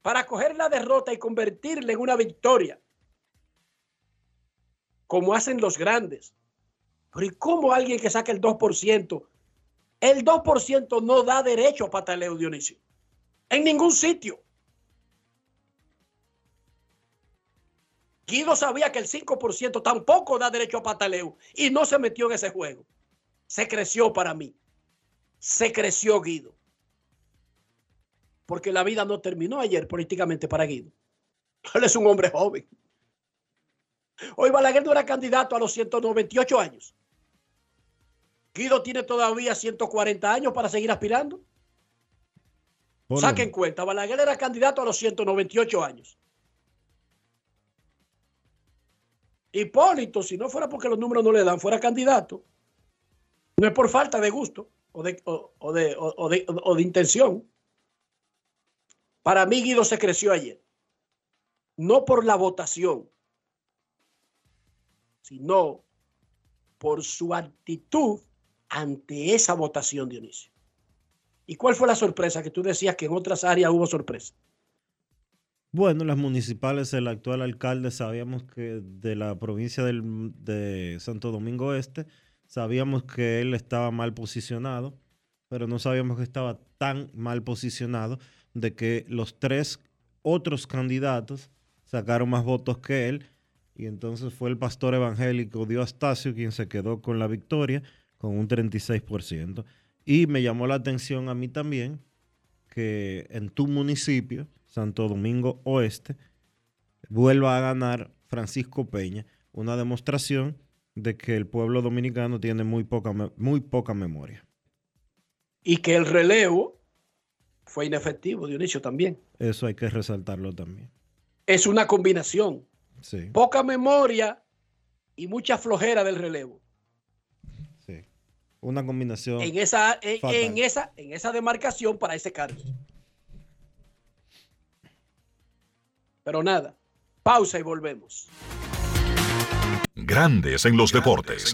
para coger la derrota y convertirla en una victoria, como hacen los grandes. Pero ¿y cómo alguien que saque el 2%? El 2% no da derecho a pataleo, Dionisio. En ningún sitio. Guido sabía que el 5% tampoco da derecho a pataleo y no se metió en ese juego se creció para mí. Se creció Guido. Porque la vida no terminó ayer políticamente para Guido. Él es un hombre joven. Hoy Balaguer no era candidato a los 198 años. Guido tiene todavía 140 años para seguir aspirando. Saquen cuenta, Balaguer era candidato a los 198 años. Hipólito, si no fuera porque los números no le dan, fuera candidato no es por falta de gusto o de, de, intención. Para mí Guido se creció ayer. No por la votación, sino por su actitud ante esa votación, Dionisio. ¿Y cuál fue la sorpresa? Que tú decías que en otras áreas hubo sorpresa. Bueno, las municipales, el actual alcalde, sabíamos que de la provincia de Santo Domingo Este, Sabíamos que él estaba mal posicionado, pero no sabíamos que estaba tan mal posicionado de que los tres otros candidatos sacaron más votos que él y entonces fue el pastor evangélico Astacio quien se quedó con la victoria con un 36%. Y me llamó la atención a mí también que en tu municipio, Santo Domingo Oeste, vuelva a ganar Francisco Peña, una demostración de que el pueblo dominicano tiene muy poca, muy poca memoria. Y que el relevo fue inefectivo, Dionisio, también. Eso hay que resaltarlo también. Es una combinación. Sí. Poca memoria y mucha flojera del relevo. Sí. Una combinación. En esa, en esa, en esa demarcación para ese cargo. Pero nada, pausa y volvemos. Grandes en los deportes.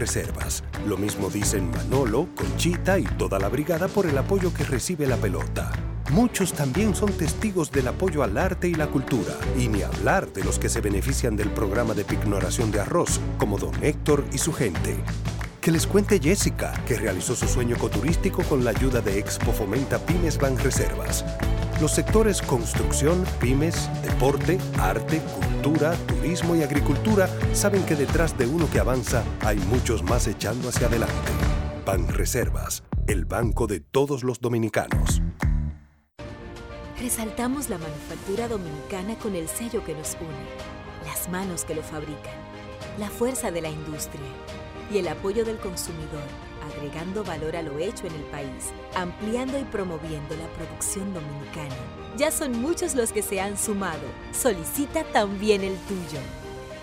Banreservas. Lo mismo dicen Manolo, Conchita y toda la brigada por el apoyo que recibe la pelota. Muchos también son testigos del apoyo al arte y la cultura, y ni hablar de los que se benefician del programa de pignoración de arroz, como don Héctor y su gente. Que les cuente Jessica, que realizó su sueño ecoturístico con la ayuda de Expo Fomenta Pymes Banreservas. Los sectores construcción, pymes, deporte, arte, cultura, turismo y agricultura saben que detrás de uno que avanza hay muchos más echando hacia adelante. Banreservas, el banco de todos los dominicanos. Resaltamos la manufactura dominicana con el sello que nos une, las manos que lo fabrican, la fuerza de la industria y el apoyo del consumidor, agregando valor a lo hecho en el país, ampliando y promoviendo la producción dominicana. Ya son muchos los que se han sumado. Solicita también el tuyo.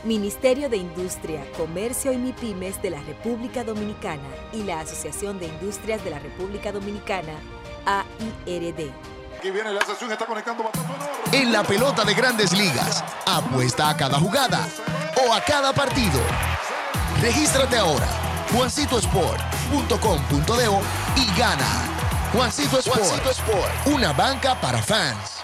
Ministerio de Industria, Comercio y MIPIMES de la República Dominicana y la Asociación de Industrias de la República Dominicana, AIRD. Aquí viene la sesión, está conectando En la pelota de grandes ligas, apuesta a cada jugada o a cada partido. Regístrate ahora, juancitosport.com.de y gana. Juancito Sport, Juancito Sport. una banca para fans.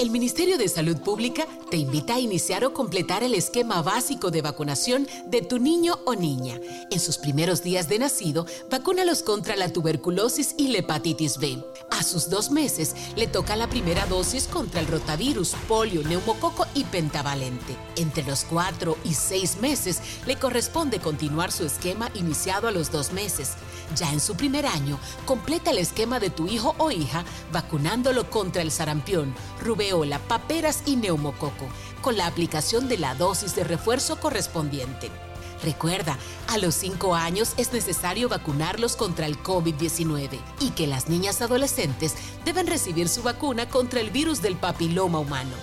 El Ministerio de Salud Pública te invita a iniciar o completar el esquema básico de vacunación de tu niño o niña. En sus primeros días de nacido, vacúnalos contra la tuberculosis y la hepatitis B. A sus dos meses, le toca la primera dosis contra el rotavirus, polio, neumococo y pentavalente. Entre los cuatro y seis meses, le corresponde continuar su esquema iniciado a los dos meses. Ya en su primer año, completa el esquema de tu hijo o hija vacunándolo contra el sarampión, rubeola, paperas y neumococo, con la aplicación de la dosis de refuerzo correspondiente. Recuerda, a los 5 años es necesario vacunarlos contra el COVID-19 y que las niñas adolescentes deben recibir su vacuna contra el virus del papiloma humano.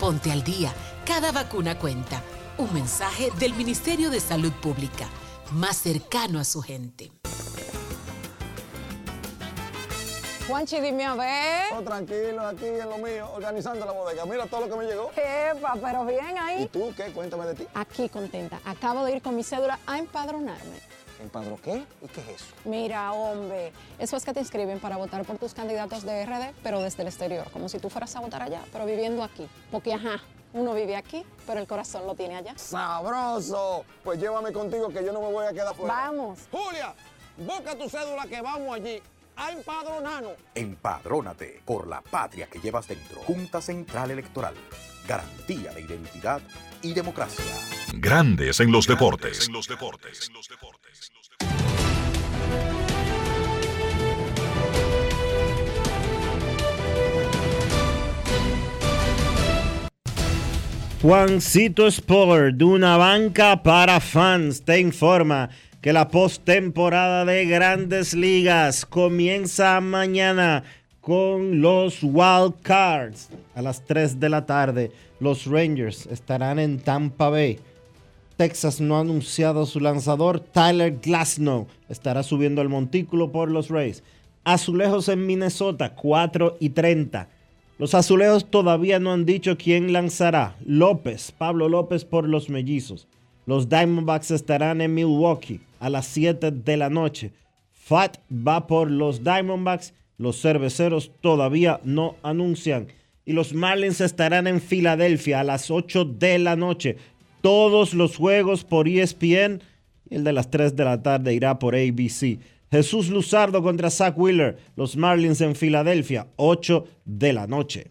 Ponte al día, cada vacuna cuenta. Un mensaje del Ministerio de Salud Pública, más cercano a su gente. Juanchi, dime a ver. Oh, tranquilo, aquí en lo mío, organizando la bodega. Mira todo lo que me llegó. Epa, pero bien ahí. ¿Y tú qué? Cuéntame de ti. Aquí contenta. Acabo de ir con mi cédula a empadronarme. ¿Empadro qué? ¿Y qué es eso? Mira, hombre, eso es que te inscriben para votar por tus candidatos de RD, pero desde el exterior, como si tú fueras a votar allá, pero viviendo aquí. Porque, ajá, uno vive aquí, pero el corazón lo tiene allá. ¡Sabroso! Pues llévame contigo que yo no me voy a quedar fuera. Vamos. Julia, busca tu cédula que vamos allí a empadronarnos. Empadrónate por la patria que llevas dentro. Junta Central Electoral. Garantía de identidad y democracia. Grandes en los deportes. En los deportes. Juancito Sport, de una banca para fans, te informa que la postemporada de grandes ligas comienza mañana con los Wild Cards a las 3 de la tarde. Los Rangers estarán en Tampa Bay. Texas no ha anunciado su lanzador. Tyler Glasnow estará subiendo al montículo por los Rays. Azulejos en Minnesota, 4 y 30. Los azulejos todavía no han dicho quién lanzará. López, Pablo López por los mellizos. Los Diamondbacks estarán en Milwaukee a las 7 de la noche. Fat va por los Diamondbacks. Los cerveceros todavía no anuncian. Y los Marlins estarán en Filadelfia a las 8 de la noche. Todos los juegos por ESPN. Y el de las 3 de la tarde irá por ABC. Jesús Luzardo contra Zach Wheeler. Los Marlins en Filadelfia, 8 de la noche.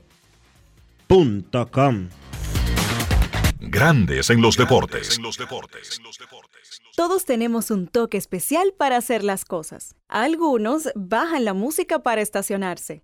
Grandes en los deportes. Todos tenemos un toque especial para hacer las cosas. Algunos bajan la música para estacionarse.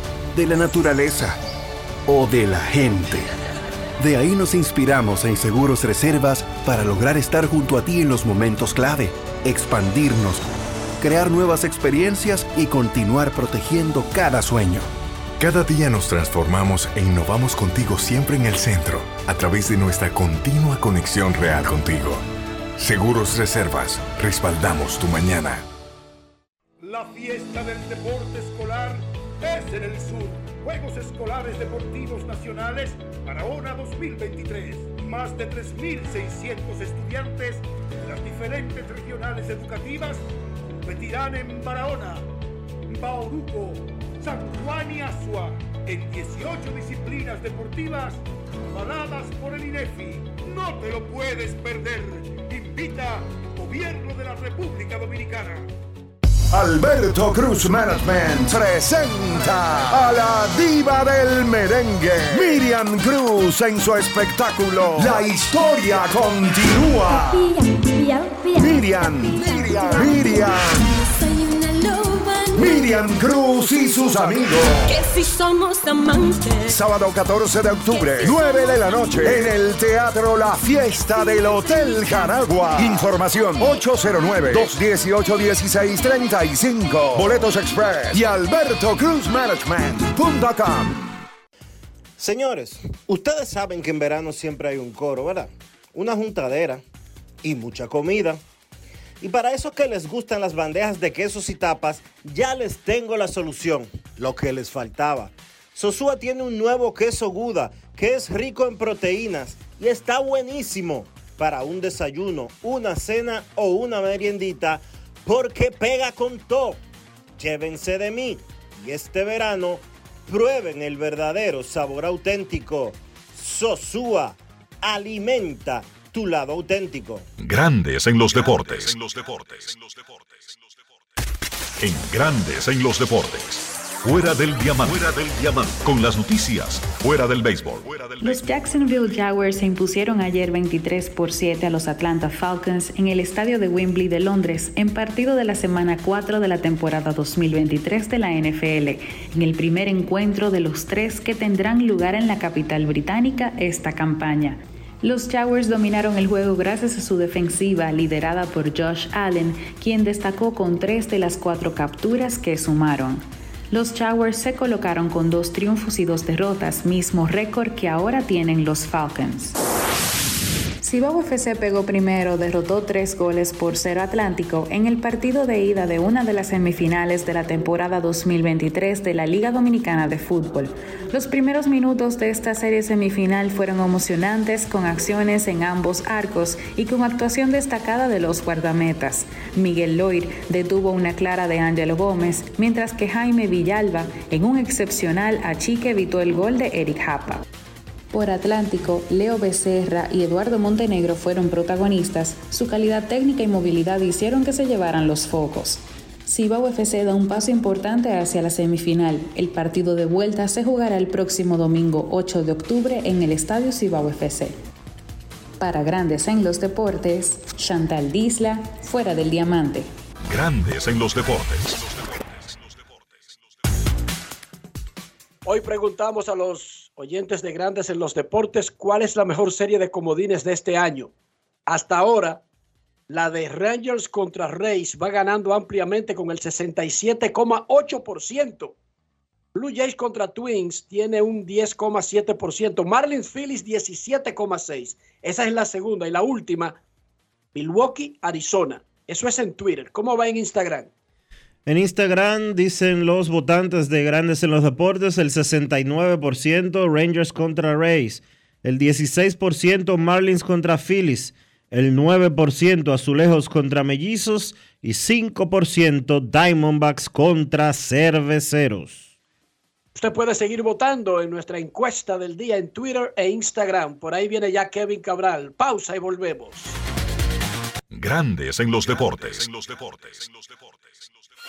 de la naturaleza o de la gente. De ahí nos inspiramos en Seguros Reservas para lograr estar junto a ti en los momentos clave, expandirnos, crear nuevas experiencias y continuar protegiendo cada sueño. Cada día nos transformamos e innovamos contigo siempre en el centro, a través de nuestra continua conexión real contigo. Seguros Reservas, respaldamos tu mañana. La fiesta del deporte escolar es en el sur. Juegos Escolares Deportivos Nacionales Barahona 2023. Más de 3.600 estudiantes de las diferentes regionales educativas competirán en Barahona, Bauruco, San Juan y Asua en 18 disciplinas deportivas avaladas por el INEFI. No te lo puedes perder. Invita Gobierno de la República Dominicana. Alberto Cruz Management presenta a la diva del merengue, Miriam Cruz en su espectáculo La historia continúa. Miriam, Miriam, Miriam. Miriam Cruz y sus amigos. Que si somos amantes. Sábado 14 de octubre, 9 de la noche, en el Teatro La Fiesta del Hotel Jaragua. Información 809-218-1635. Boletos Express y albertocruzmanagement.com. Señores, ustedes saben que en verano siempre hay un coro, ¿verdad? Una juntadera y mucha comida. Y para esos que les gustan las bandejas de quesos y tapas, ya les tengo la solución, lo que les faltaba. Sosúa tiene un nuevo queso Guda que es rico en proteínas y está buenísimo para un desayuno, una cena o una meriendita porque pega con todo. Llévense de mí y este verano prueben el verdadero sabor auténtico. Sosúa alimenta tu lado auténtico. Grandes en los deportes. En Grandes en los deportes. Fuera del diamante. Fuera del diamante. Con las noticias. Fuera del béisbol. Los Jacksonville Jaguars se impusieron ayer 23 por 7 a los Atlanta Falcons en el estadio de Wembley de Londres en partido de la semana 4 de la temporada 2023 de la NFL, en el primer encuentro de los tres que tendrán lugar en la capital británica esta campaña. Los Jaguars dominaron el juego gracias a su defensiva liderada por Josh Allen, quien destacó con tres de las cuatro capturas que sumaron. Los Jaguars se colocaron con dos triunfos y dos derrotas, mismo récord que ahora tienen los Falcons. Cibao FC pegó primero, derrotó tres goles por cero Atlántico en el partido de ida de una de las semifinales de la temporada 2023 de la Liga Dominicana de Fútbol. Los primeros minutos de esta serie semifinal fueron emocionantes con acciones en ambos arcos y con actuación destacada de los guardametas. Miguel Lloyd detuvo una clara de Ángelo Gómez, mientras que Jaime Villalba en un excepcional achique evitó el gol de Eric Japa. Por Atlántico, Leo Becerra y Eduardo Montenegro fueron protagonistas. Su calidad técnica y movilidad hicieron que se llevaran los focos. Cibao FC da un paso importante hacia la semifinal. El partido de vuelta se jugará el próximo domingo 8 de octubre en el Estadio Cibao FC. Para Grandes en los Deportes, Chantal Disla, fuera del diamante. Grandes en los deportes. Hoy preguntamos a los oyentes de Grandes en los Deportes cuál es la mejor serie de comodines de este año. Hasta ahora, la de Rangers contra Rays va ganando ampliamente con el 67,8%. Blue Jays contra Twins tiene un 10,7%. Marlins Phillies 17,6%. Esa es la segunda. Y la última, Milwaukee, Arizona. Eso es en Twitter. ¿Cómo va en Instagram? En Instagram dicen los votantes de Grandes en los Deportes el 69% Rangers contra Rays, el 16% Marlins contra Phillies, el 9% Azulejos contra Mellizos y 5% Diamondbacks contra Cerveceros. Usted puede seguir votando en nuestra encuesta del día en Twitter e Instagram. Por ahí viene ya Kevin Cabral. Pausa y volvemos. Grandes en los deportes.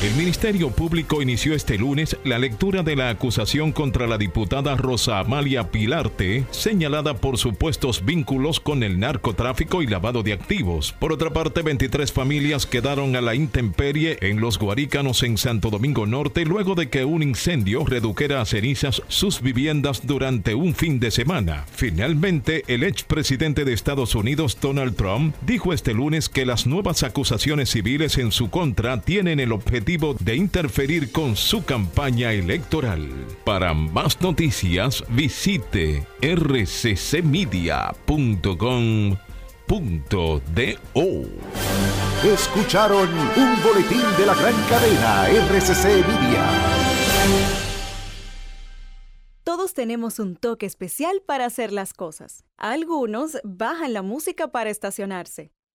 El Ministerio Público inició este lunes la lectura de la acusación contra la diputada Rosa Amalia Pilarte, señalada por supuestos vínculos con el narcotráfico y lavado de activos. Por otra parte, 23 familias quedaron a la intemperie en los Guarícanos en Santo Domingo Norte luego de que un incendio redujera a cenizas sus viviendas durante un fin de semana. Finalmente, el expresidente de Estados Unidos, Donald Trump, dijo este lunes que las nuevas acusaciones civiles en su contra tienen el objetivo de interferir con su campaña electoral. Para más noticias, visite rccmedia.com.do. Escucharon un boletín de la gran cadena RCC Media. Todos tenemos un toque especial para hacer las cosas. Algunos bajan la música para estacionarse.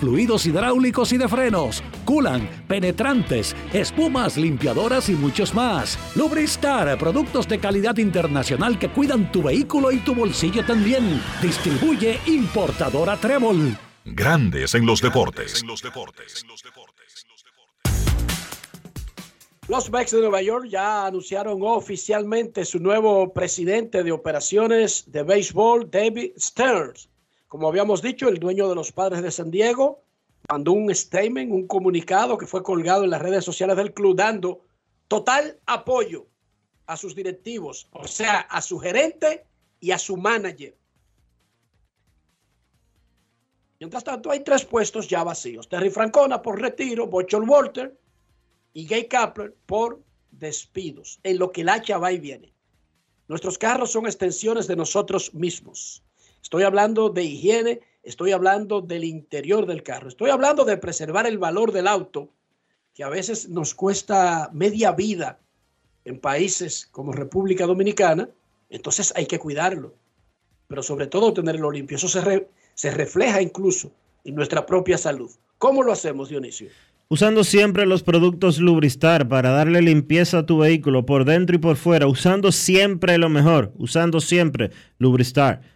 fluidos hidráulicos y de frenos, culan, penetrantes, espumas, limpiadoras y muchos más. Lubristar, productos de calidad internacional que cuidan tu vehículo y tu bolsillo también. Distribuye importadora Trébol. Grandes en los deportes. Los Mex de Nueva York ya anunciaron oficialmente su nuevo presidente de operaciones de béisbol, David Stearns. Como habíamos dicho, el dueño de los padres de San Diego mandó un statement, un comunicado que fue colgado en las redes sociales del club dando total apoyo a sus directivos, o sea, a su gerente y a su manager. Mientras tanto, hay tres puestos ya vacíos. Terry Francona por retiro, Bochol Walter y Gay Kapler por despidos, en lo que el hacha va y viene. Nuestros carros son extensiones de nosotros mismos. Estoy hablando de higiene, estoy hablando del interior del carro, estoy hablando de preservar el valor del auto que a veces nos cuesta media vida en países como República Dominicana, entonces hay que cuidarlo. Pero sobre todo tenerlo limpio. Eso se, refleja incluso en nuestra propia salud. ¿Cómo lo hacemos, Dionisio? Usando siempre los productos Lubristar para darle limpieza a tu vehículo por dentro y por fuera. Usando siempre lo mejor. Usando siempre Lubristar.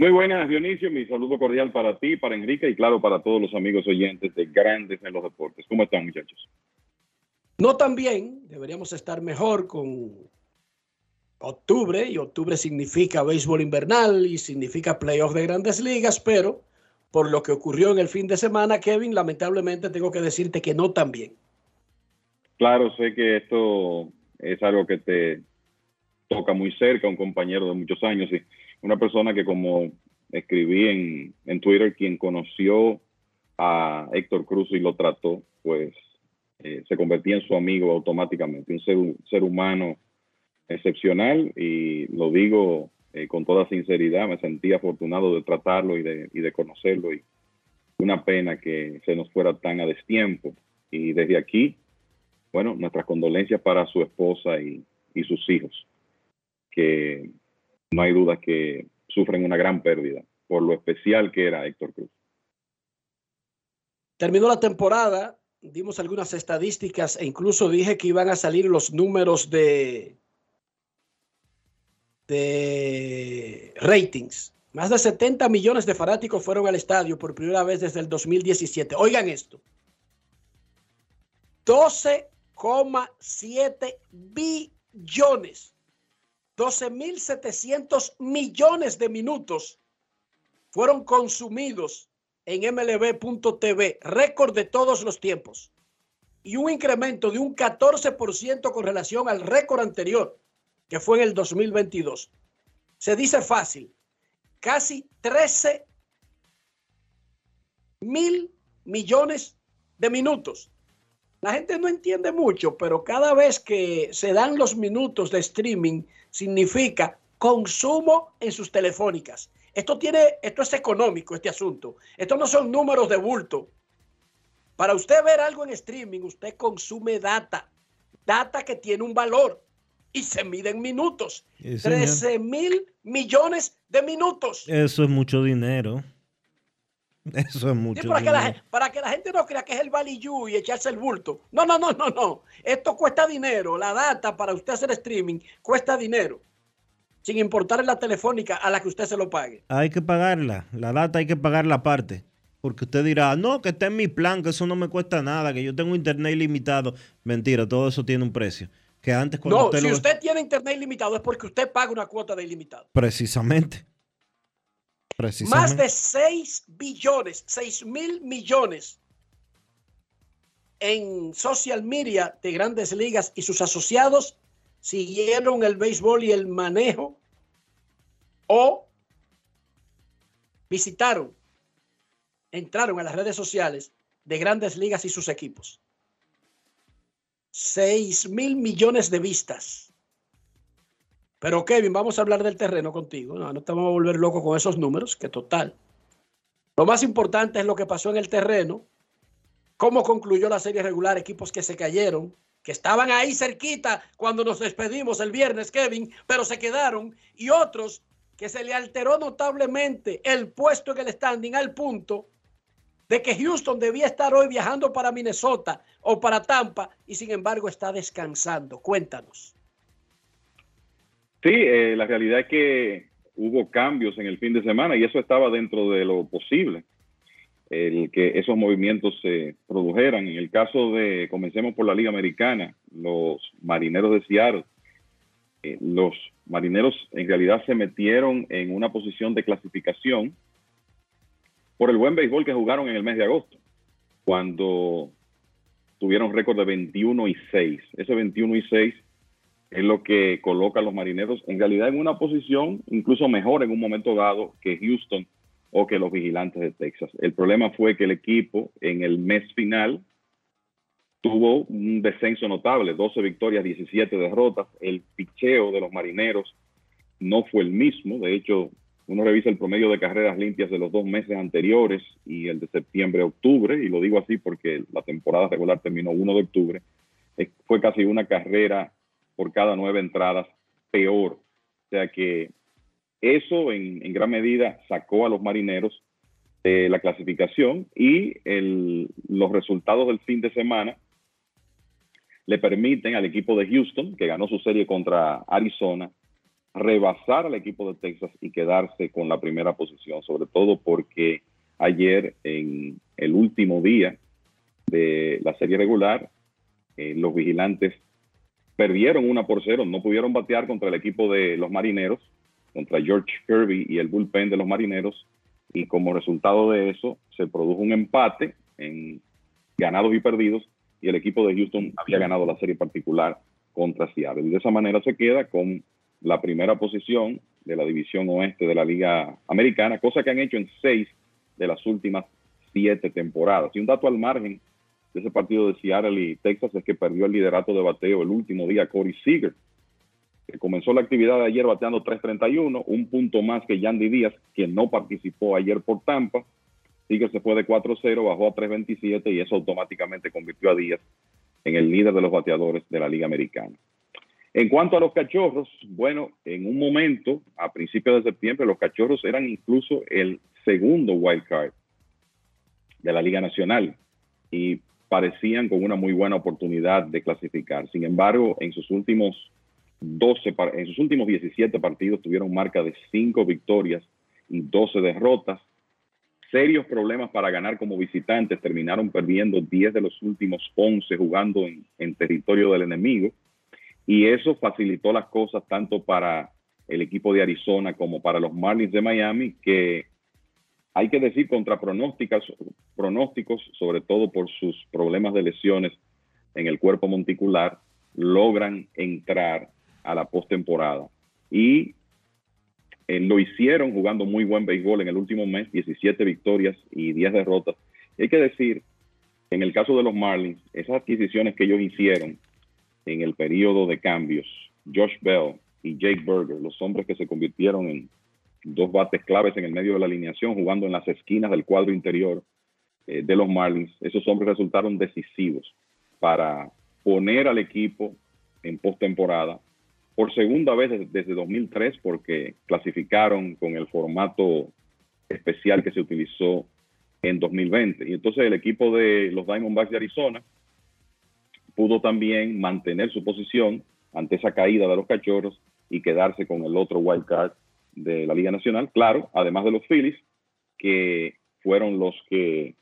Muy buenas, Dionisio. Mi saludo cordial para ti, para Enrique y claro, para todos los amigos oyentes de Grandes en los Deportes. ¿Cómo están, muchachos? No tan bien, deberíamos estar mejor con octubre, y octubre significa béisbol invernal y significa playoff de grandes ligas, pero por lo que ocurrió en el fin de semana, Kevin, lamentablemente tengo que decirte que no tan bien. Claro, sé que esto es algo que te toca muy cerca, un compañero de muchos años y una persona que como escribí en, en Twitter, quien conoció a Héctor Cruz y lo trató, pues eh, se convertía en su amigo automáticamente, un ser, ser humano excepcional y lo digo eh, con toda sinceridad, me sentí afortunado de tratarlo y de, y de conocerlo y una pena que se nos fuera tan a destiempo. Y desde aquí, bueno, nuestras condolencias para su esposa y, y sus hijos, que no hay duda que sufren una gran pérdida por lo especial que era Héctor Cruz. Terminó la temporada, dimos algunas estadísticas e incluso dije que iban a salir los números de de ratings. Más de 70 millones de fanáticos fueron al estadio por primera vez desde el 2017. Oigan esto. 12,7 billones. 12.700 millones de minutos fueron consumidos en mlb.tv, récord de todos los tiempos, y un incremento de un 14% con relación al récord anterior que fue en el 2022. Se dice fácil, casi 13 mil millones de minutos. La gente no entiende mucho, pero cada vez que se dan los minutos de streaming, significa consumo en sus telefónicas. Esto tiene, esto es económico, este asunto. Esto no son números de bulto. Para usted ver algo en streaming, usted consume data, data que tiene un valor y se mide en minutos. 13 mil millones de minutos. Eso es mucho dinero. Eso es mucho para dinero. Que la, para que la gente no crea que es el valillú y echarse el bulto. No, no, no, no, no. Esto cuesta dinero. La data para usted hacer streaming cuesta dinero. Sin importar la telefónica a la que usted se lo pague. Hay que pagarla. La data hay que pagarla aparte. Porque usted dirá, no, que está en mi plan, que eso no me cuesta nada, que yo tengo internet ilimitado. Mentira, todo eso tiene un precio que antes cuando no, usted si lo... usted tiene internet ilimitado es porque usted paga una cuota de ilimitado. Precisamente. Más de 6 billones, 6 mil millones en social media de grandes ligas y sus asociados siguieron el béisbol y el manejo o visitaron, entraron a las redes sociales de grandes ligas y sus equipos. 6 mil millones de vistas. Pero Kevin, vamos a hablar del terreno contigo. No, no te vamos a volver loco con esos números, que total. Lo más importante es lo que pasó en el terreno, cómo concluyó la serie regular, equipos que se cayeron, que estaban ahí cerquita cuando nos despedimos el viernes, Kevin, pero se quedaron, y otros que se le alteró notablemente el puesto en el standing al punto de que Houston debía estar hoy viajando para Minnesota o para Tampa y sin embargo está descansando. Cuéntanos. Sí, eh, la realidad es que hubo cambios en el fin de semana y eso estaba dentro de lo posible, el que esos movimientos se produjeran. En el caso de, comencemos por la Liga Americana, los marineros de Seattle, eh, los marineros en realidad se metieron en una posición de clasificación por el buen béisbol que jugaron en el mes de agosto, cuando tuvieron récord de 21 y 6. Ese 21 y 6 es lo que coloca a los marineros en realidad en una posición incluso mejor en un momento dado que Houston o que los vigilantes de Texas. El problema fue que el equipo en el mes final tuvo un descenso notable, 12 victorias, 17 derrotas. El picheo de los marineros no fue el mismo. De hecho, uno revisa el promedio de carreras limpias de los dos meses anteriores y el de septiembre-octubre, y lo digo así porque la temporada regular terminó 1 de octubre, fue casi una carrera por cada nueve entradas peor. O sea que eso en, gran medida sacó a los marineros de la clasificación y el, los resultados del fin de semana le permiten al equipo de Houston, que ganó su serie contra Arizona, rebasar al equipo de Texas y quedarse con la primera posición, sobre todo porque ayer en el último día de la serie regular, eh, los vigilantes perdieron una por cero, no pudieron batear contra el equipo de los marineros, contra George Kirby y el bullpen de los marineros, y como resultado de eso se produjo un empate en ganados y perdidos, y el equipo de Houston había ganado la serie particular contra Seattle. Y de esa manera se queda con la primera posición de la división oeste de la Liga Americana, cosa que han hecho en seis de las últimas siete temporadas. Y un dato al margen de ese partido de Seattle y Texas es que perdió el liderato de bateo el último día Corey Seager, que comenzó la actividad de ayer bateando 3.31, un punto más que Yandy Díaz, que no participó ayer por Tampa. Seager se fue de 4-0, bajó a 3.27 y eso automáticamente convirtió a Díaz en el líder de los bateadores de la Liga Americana. En cuanto a los cachorros, bueno, en un momento, a principios de septiembre, los cachorros eran incluso el segundo wild card de la Liga Nacional y parecían con una muy buena oportunidad de clasificar. Sin embargo, en sus últimos 12, en sus últimos 17 partidos tuvieron marca de 5 victorias y 12 derrotas. Serios problemas para ganar como visitantes, terminaron perdiendo 10 de los últimos 11 jugando en, en territorio del enemigo y eso facilitó las cosas tanto para el equipo de Arizona como para los Marlins de Miami, que hay que decir contra pronósticos, pronósticos, sobre todo por sus problemas de lesiones en el cuerpo monticular, logran entrar a la postemporada. Y eh, lo hicieron jugando muy buen béisbol en el último mes, 17 victorias y 10 derrotas. hay que decir, en el caso de los Marlins, esas adquisiciones que ellos hicieron en el periodo de cambios, Josh Bell y Jake Berger, los hombres que se convirtieron en dos bates claves en el medio de la alineación, jugando en las esquinas del cuadro interior eh, de los Marlins, esos hombres resultaron decisivos para poner al equipo en postemporada por segunda vez desde, desde 2003, porque clasificaron con el formato especial que se utilizó en 2020. Y entonces el equipo de los Diamondbacks de Arizona pudo también mantener su posición ante esa caída de los cachorros y quedarse con el otro wild card de la Liga Nacional. Claro, además de los Phillies, que fueron los que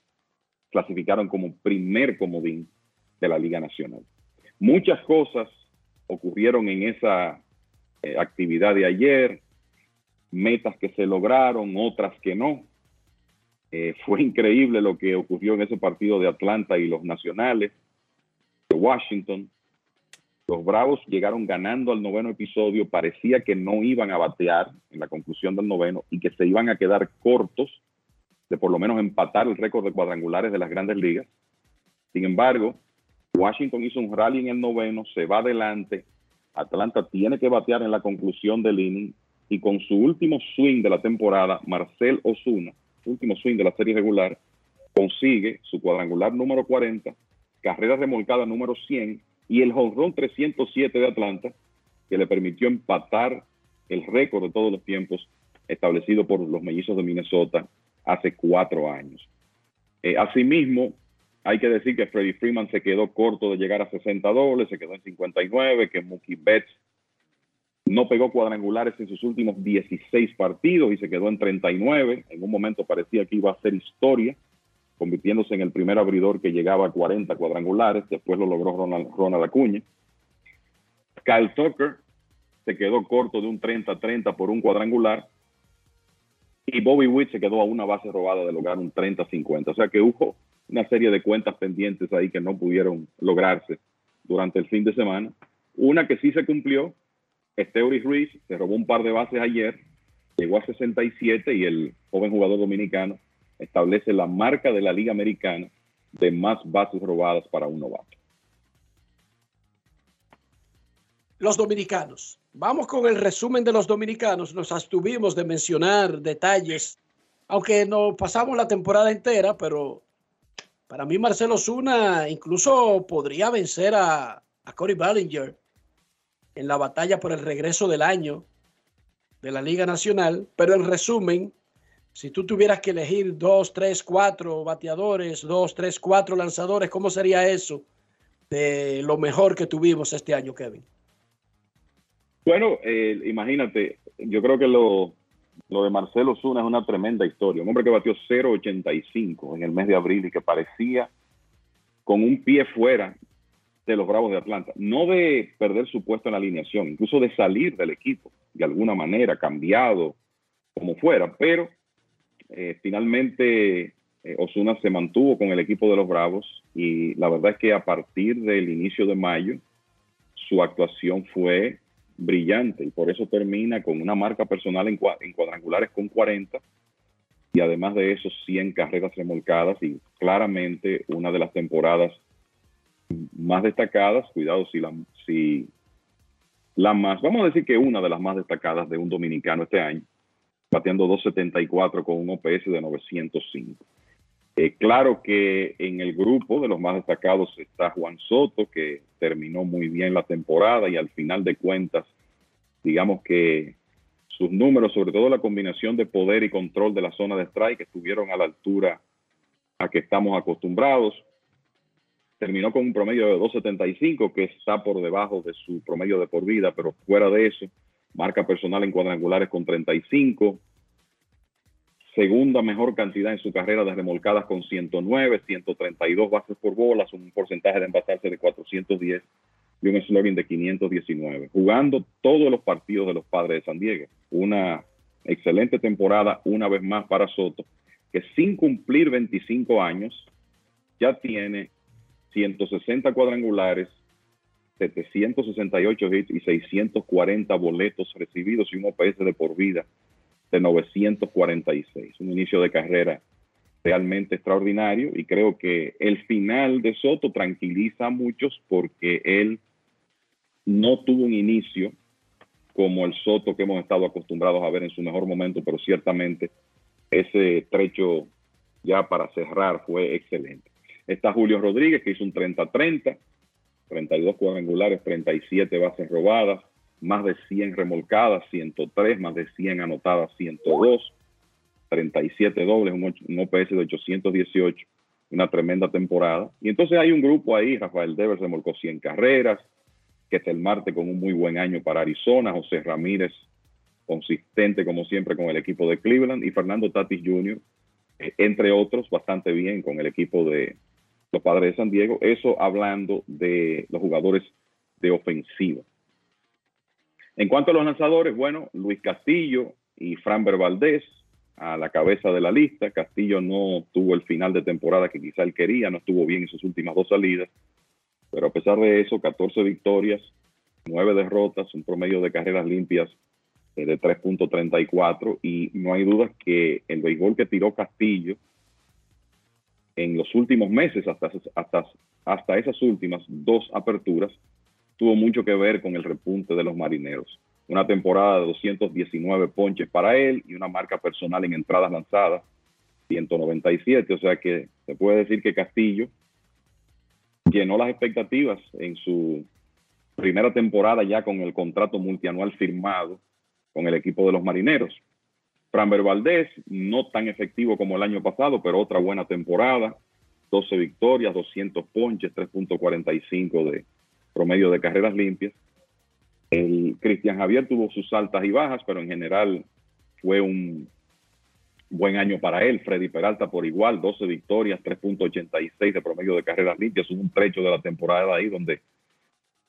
clasificaron como primer comodín de la Liga Nacional. Muchas cosas ocurrieron en esa eh, actividad de ayer, metas que se lograron, otras que no. Eh, fue increíble lo que ocurrió en ese partido de Atlanta y los Nacionales de Washington. Los Bravos llegaron ganando al noveno episodio, parecía que no iban a batear en la conclusión del noveno y que se iban a quedar cortos de por lo menos empatar el récord de cuadrangulares de las grandes ligas. Sin embargo, Washington hizo un rally en el noveno, se va adelante, Atlanta tiene que batear en la conclusión del inning y con su último swing de la temporada, Marcel Osuna, último swing de la serie regular, consigue su cuadrangular número 40 carrera remolcada número 100 y el jonrón 307 de Atlanta, que le permitió empatar el récord de todos los tiempos establecido por los mellizos de Minnesota hace cuatro años. Eh, asimismo, hay que decir que Freddie Freeman se quedó corto de llegar a 60 dobles, se quedó en 59, que Mookie Betts no pegó cuadrangulares en sus últimos 16 partidos y se quedó en 39. En un momento parecía que iba a ser historia convirtiéndose en el primer abridor que llegaba a 40 cuadrangulares, después lo logró Ronald, Ronald Acuña. Kyle Tucker se quedó corto de un 30-30 por un cuadrangular y Bobby Witt se quedó a una base robada de lograr un 30-50. O sea que hubo una serie de cuentas pendientes ahí que no pudieron lograrse durante el fin de semana. Una que sí se cumplió, Esteuris Ruiz se robó un par de bases ayer, llegó a 67 y el joven jugador dominicano establece la marca de la Liga Americana de más bases robadas para un novato. Los dominicanos. Vamos con el resumen de los dominicanos. Nos abstuvimos de mencionar detalles, aunque no pasamos la temporada entera, pero para mí Marcelo Zuna incluso podría vencer a, a Corey Ballinger en la batalla por el regreso del año de la Liga Nacional. Pero en resumen, si tú tuvieras que elegir dos, tres, cuatro bateadores, dos, tres, cuatro lanzadores, ¿cómo sería eso de lo mejor que tuvimos este año, Kevin? Bueno, eh, imagínate, yo creo que lo, lo de Marcelo Zuna es una tremenda historia. Un hombre que batió 0.85 en el mes de abril y que parecía con un pie fuera de los Bravos de Atlanta. No de perder su puesto en la alineación, incluso de salir del equipo de alguna manera, cambiado, como fuera, pero eh, finalmente eh, Osuna se mantuvo con el equipo de los Bravos y la verdad es que a partir del inicio de mayo su actuación fue brillante y por eso termina con una marca personal en, cuadrangulares con 40 y además de eso 100 carreras remolcadas y claramente una de las temporadas más destacadas, cuidado si la, si la más, vamos a decir que una de las más destacadas de un dominicano este año, bateando 274 con un OPS de 905. Eh, claro que en el grupo de los más destacados está Juan Soto, que terminó muy bien la temporada y al final de cuentas, digamos que sus números, sobre todo la combinación de poder y control de la zona de strike, estuvieron a la altura a que estamos acostumbrados. Terminó con un promedio de 2.75, que está por debajo de su promedio de por vida, pero fuera de eso, marca personal en cuadrangulares con 35, segunda mejor cantidad en su carrera de remolcadas con 109, 132 bases por bolas, un porcentaje de envasarse de 410 y un slogan de 519, jugando todos los partidos de los padres de San Diego. Una excelente temporada una vez más para Soto, que sin cumplir 25 años ya tiene 160 cuadrangulares, 768 hits y 640 boletos recibidos y un OPS de por vida de 946. Un inicio de carrera realmente extraordinario y creo que el final de Soto tranquiliza a muchos porque él no tuvo un inicio como el Soto que hemos estado acostumbrados a ver en su mejor momento, pero ciertamente ese trecho ya para cerrar fue excelente. Está Julio Rodríguez que hizo un 30-30, 32 cuadrangulares, 37 bases robadas, más de 100 remolcadas, 103, más de 100 anotadas, 102, 37 dobles, un, OPS de 818, una tremenda temporada. Y entonces hay un grupo ahí, Rafael Devers remolcó 100 carreras, que es el Marte con un muy buen año para Arizona, José Ramírez consistente como siempre con el equipo de Cleveland y Fernando Tatis Jr., eh, entre otros, bastante bien con el equipo de los Padres de San Diego. Eso hablando de los jugadores de ofensiva. En cuanto a los lanzadores, bueno, Luis Castillo y Framber Valdés a la cabeza de la lista. Castillo no tuvo el final de temporada que quizá él quería, no estuvo bien en sus últimas dos salidas, pero a pesar de eso, 14 victorias, 9 derrotas, un promedio de carreras limpias eh, de 3.34 y no hay duda que el béisbol que tiró Castillo en los últimos meses, hasta, hasta, hasta esas últimas dos aperturas, tuvo mucho que ver con el repunte de los marineros. Una temporada de 219 ponches para él y una marca personal en entradas lanzadas, 197. O sea que se puede decir que Castillo llenó las expectativas en su primera temporada ya con el contrato multianual firmado con el equipo de los marineros. Framber Valdés, no tan efectivo como el año pasado, pero otra buena temporada. 12 victorias, 200 ponches, 3.45 de, promedio de carreras limpias. El Cristian Javier tuvo sus altas y bajas, pero en general fue un buen año para él. Freddy Peralta por igual, 12 victorias, 3.86 de promedio de carreras limpias. un trecho de la temporada ahí donde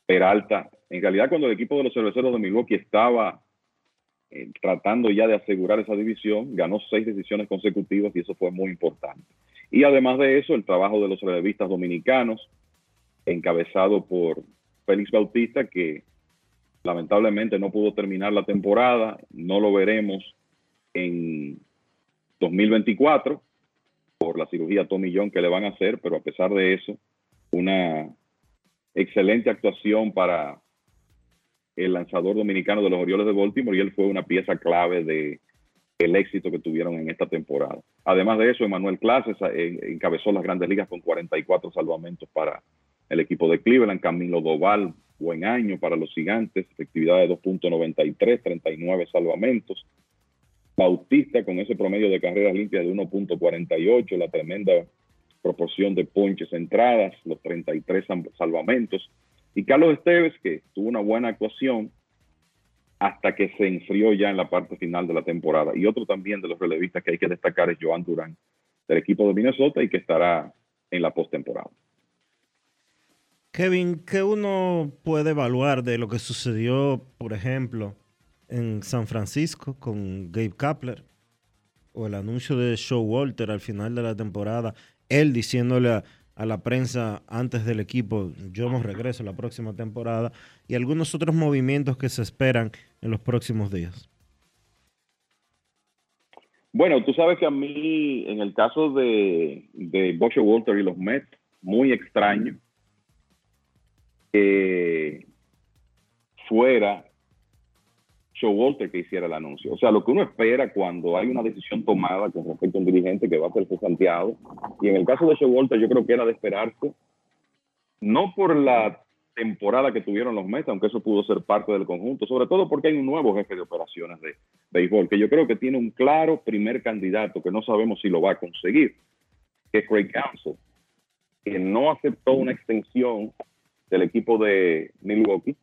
Peralta, en realidad cuando el equipo de los cerveceros de Milwaukee estaba eh, tratando ya de asegurar esa división, ganó seis decisiones consecutivas y eso fue muy importante. Y además de eso, el trabajo de los relevistas dominicanos, encabezado por Félix Bautista, que lamentablemente no pudo terminar la temporada, no lo veremos en 2024 por la cirugía Tommy John que le van a hacer, pero a pesar de eso, una excelente actuación para el lanzador dominicano de los Orioles de Baltimore y él fue una pieza clave de el éxito que tuvieron en esta temporada. Además de eso, Emanuel Clases eh, encabezó las grandes ligas con 44 salvamentos para el equipo de Cleveland, Camilo Doval, buen año para los gigantes, efectividad de 2.93, 39 salvamentos. Bautista con ese promedio de carreras limpias de 1.48, la tremenda proporción de ponches entradas, los 33 salvamentos. Y Carlos Esteves, que tuvo una buena actuación hasta que se enfrió ya en la parte final de la temporada. Y otro también de los relevistas que hay que destacar es Joan Durán, del equipo de Minnesota y que estará en la postemporada. Kevin, ¿qué uno puede evaluar de lo que sucedió, por ejemplo, en San Francisco con Gabe Kapler? O el anuncio de Walter al final de la temporada, él diciéndole a, a la prensa antes del equipo, yo no regreso la próxima temporada, y algunos otros movimientos que se esperan en los próximos días. Bueno, tú sabes que a mí, en el caso de, de Walter y los Mets, muy extraño que fuera Walter que hiciera el anuncio. O sea, lo que uno espera cuando hay una decisión tomada con respecto a un dirigente que va a ser Santiago, y en el caso de Walter yo creo que era de esperarse, no por la temporada que tuvieron los Mets, aunque eso pudo ser parte del conjunto, sobre todo porque hay un nuevo jefe de operaciones de béisbol, que yo creo que tiene un claro primer candidato, que no sabemos si lo va a conseguir, que es Craig Council, que no aceptó una extensión del equipo de Milwaukee,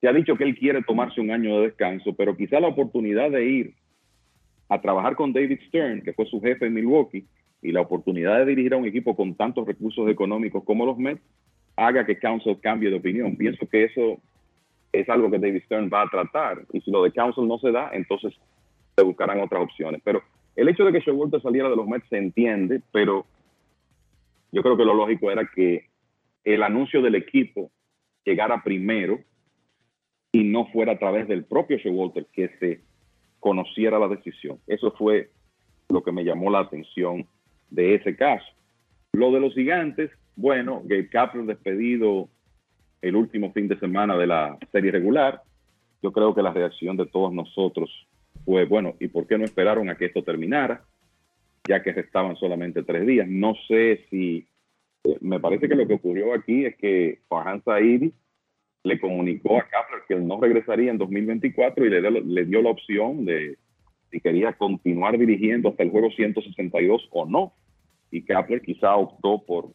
se ha dicho que él quiere tomarse un año de descanso, pero quizá la oportunidad de ir a trabajar con David Stern, que fue su jefe en Milwaukee, y la oportunidad de dirigir a un equipo con tantos recursos económicos como los Mets, haga que Council cambie de opinión. Pienso que eso es algo que David Stern va a tratar. Y si lo de Council no se da, entonces se buscarán otras opciones. Pero el hecho de que Showalter saliera de los Mets se entiende, pero yo creo que lo lógico era que el anuncio del equipo llegara primero y no fuera a través del propio Showalter que se conociera la decisión. Eso fue lo que me llamó la atención de ese caso. Lo de los gigantes, bueno, Gabe Kapler despedido el último fin de semana de la serie regular. Yo creo que la reacción de todos nosotros fue, bueno, ¿y por qué no esperaron a que esto terminara? Ya que estaban solamente tres días. No sé si, eh, me parece que lo que ocurrió aquí es que Farhan Saidi le comunicó a Kapler que él no regresaría en 2024 y le, dio la opción de si quería continuar dirigiendo hasta el juego 162 o no. Y Kapler quizá optó por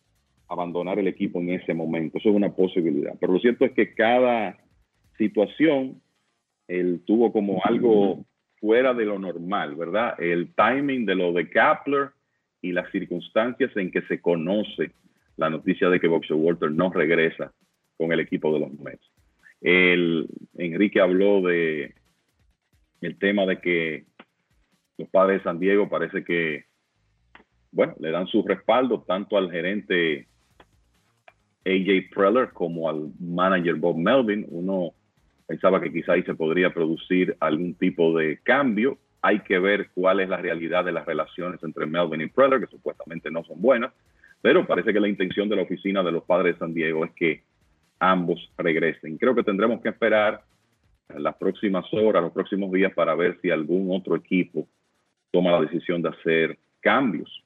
abandonar el equipo en ese momento. Eso es una posibilidad. Pero lo cierto es que cada situación él tuvo como algo fuera de lo normal, ¿verdad? El timing de lo de Kapler y las circunstancias en que se conoce la noticia de que Boxer Walter no regresa con el equipo de los Mets. Enrique habló de el tema de que los padres de San Diego parece que, bueno, le dan su respaldo tanto al gerente AJ Preller como al manager Bob Melvin. Uno pensaba que quizá ahí se podría producir algún tipo de cambio. Hay que ver cuál es la realidad de las relaciones entre Melvin y Preller, que supuestamente no son buenas, pero parece que la intención de la oficina de los padres de San Diego es que ambos regresen. Creo que tendremos que esperar las próximas horas, los próximos días para ver si algún otro equipo toma la decisión de hacer cambios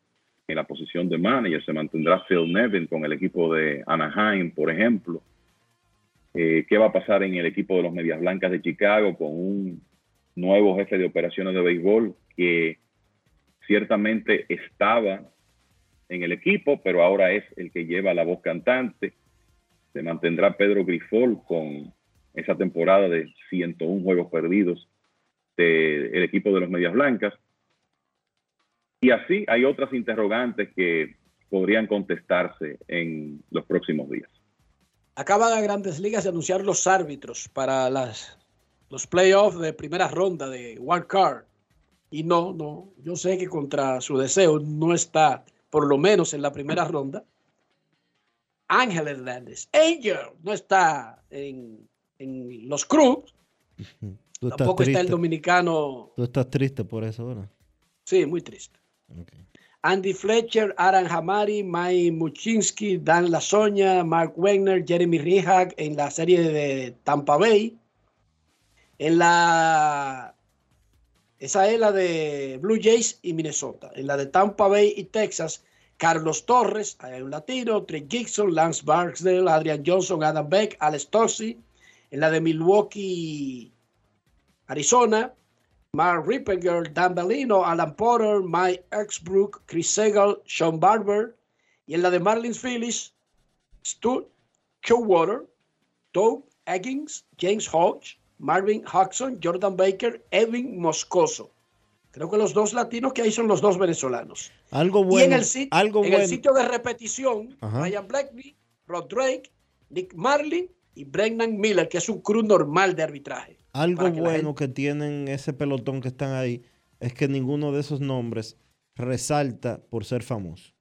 en la posición de manager. Se mantendrá Phil Nevin con el equipo de Anaheim, por ejemplo. Eh, ¿Qué va a pasar en el equipo de los Medias Blancas de Chicago con un nuevo jefe de operaciones de béisbol que ciertamente estaba en el equipo, pero ahora es el que lleva la voz cantante? Se mantendrá Pedro Grifol con esa temporada de 101 juegos perdidos del equipo de los Medias Blancas. Y así hay otras interrogantes que podrían contestarse en los próximos días. Acaban a Grandes Ligas de anunciar los árbitros para los playoffs de primera ronda de Wild Card. Y no, no, yo sé que contra su deseo no está por lo menos en la primera ronda. Ángel Hernández. Angel no está en, en los Cruz. Tampoco está el dominicano. Tú estás triste por eso ahora. Sí, muy triste. Andy Fletcher, Aran Hamari, Mike Muchinski, Dan Lasoña, Mark Wegner, Jeremy Rihak en la serie de Tampa Bay. En la. Esa es la de Blue Jays y Minnesota. En la de Tampa Bay y Texas, Carlos Torres, hay un latino, Trey Gibson, Lance Barksdale, Adrian Johnson, Adam Beck, Alex Tossi. En la de Milwaukee, Arizona, Mark Rippenger, Dan Bellino, Alan Porter, Mike Exbrook, Chris Segal, Sean Barber. Y en la de Marlins Phillies, Stu Showwater, Doug Eggins, James Hodge, Marvin Hodgson, Jordan Baker, Edwin Moscoso. Creo que los dos latinos que hay son los dos venezolanos. Algo y en, bueno. el, sit- algo en bueno. el sitio de repetición, Ajá. Ryan Blackney, Rod Drake, Nick Marlin y Brennan Miller, que es un crew normal de arbitraje. Algo que bueno que tienen ese pelotón que están ahí es que ninguno de esos nombres resalta por ser famoso.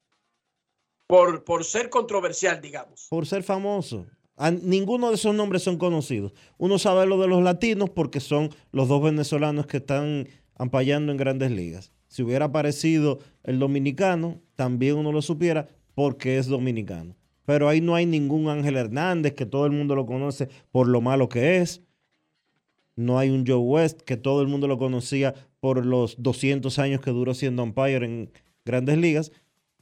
Por, por ser controversial, digamos. Por ser famoso. A- ninguno de esos nombres son conocidos. Uno sabe lo de los latinos porque son los dos venezolanos que están ampallando en grandes ligas. Si hubiera aparecido el dominicano, también uno lo supiera porque es dominicano. Pero ahí no hay ningún Ángel Hernández que todo el mundo lo conoce por lo malo que es. No hay un Joe West que todo el mundo lo conocía por los 200 años que duró siendo umpire en grandes ligas.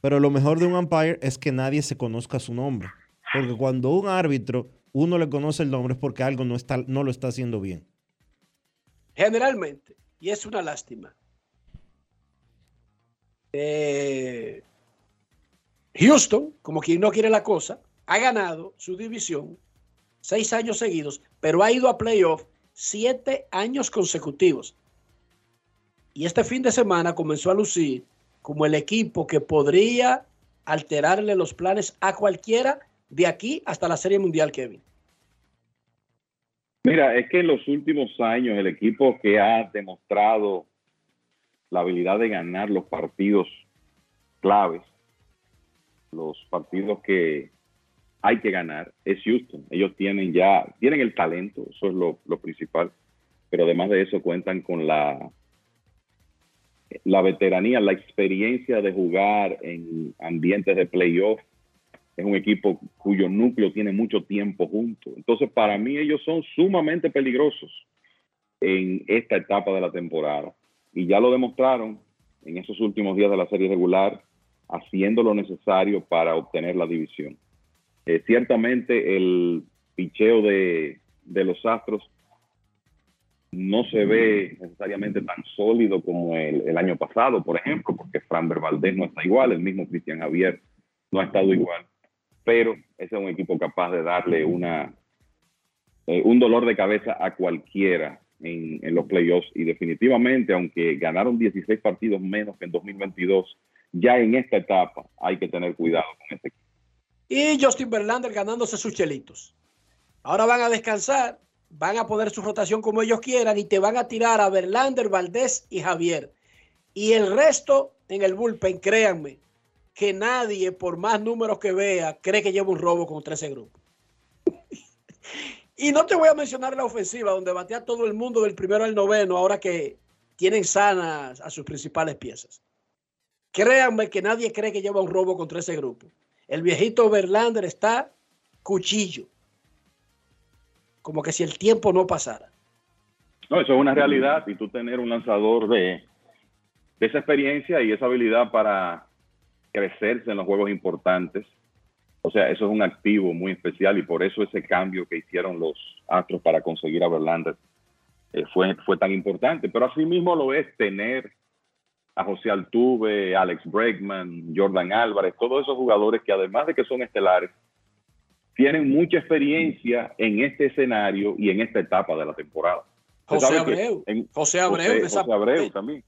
Pero lo mejor de un umpire es que nadie se conozca su nombre. Porque cuando un árbitro uno le conoce el nombre es porque algo no, está, no lo está haciendo bien. Generalmente. Y es una lástima. Eh, Houston, como quien no quiere la cosa, ha ganado su división seis años seguidos, pero ha ido a playoff siete años consecutivos. Y este fin de semana comenzó a lucir como el equipo que podría alterarle los planes a cualquiera de aquí hasta la Serie Mundial, Kevin. Mira, es que en los últimos años el equipo que ha demostrado la habilidad de ganar los partidos claves, los partidos que hay que ganar, es Houston. Ellos tienen ya, tienen el talento, eso es lo, principal, pero además de eso cuentan con la, la veteranía, la experiencia de jugar en ambientes de playoff. Es un equipo cuyo núcleo tiene mucho tiempo junto. Entonces, para mí ellos son sumamente peligrosos en esta etapa de la temporada. Y ya lo demostraron en esos últimos días de la serie regular, haciendo lo necesario para obtener la división. Eh, ciertamente el picheo de, de los Astros no se ve necesariamente tan sólido como el, año pasado, por ejemplo, porque Framber Valdez no está igual, el mismo Cristian Javier no ha estado igual, pero ese es un equipo capaz de darle una, eh, un dolor de cabeza a cualquiera en, los playoffs y definitivamente, aunque ganaron 16 partidos menos que en 2022, ya en esta etapa hay que tener cuidado con este equipo. Y Justin Verlander ganándose sus chelitos. Ahora van a descansar, van a poner su rotación como ellos quieran y te van a tirar a Verlander, Valdés y Javier. Y el resto en el bullpen, créanme, que nadie, por más números que vea, cree que lleva un robo contra ese grupo. y no te voy a mencionar la ofensiva, donde batea todo el mundo del primero al noveno, ahora que tienen sanas a sus principales piezas. Créanme que nadie cree que lleva un robo contra ese grupo. El viejito Verlander está cuchillo. Como que si el tiempo no pasara. No, eso es una realidad y tú tener un lanzador de, de esa experiencia y esa habilidad para crecerse en los juegos importantes. O sea, eso es un activo muy especial y por eso ese cambio que hicieron los Astros para conseguir a Verlander eh, fue, fue tan importante. Pero asimismo lo es tener a José Altuve, Alex Bregman, Jordan Álvarez, todos esos jugadores que además de que son estelares, tienen mucha experiencia en este escenario y en esta etapa de la temporada. José Abreu. en- José Abreu, José- José Abreu también.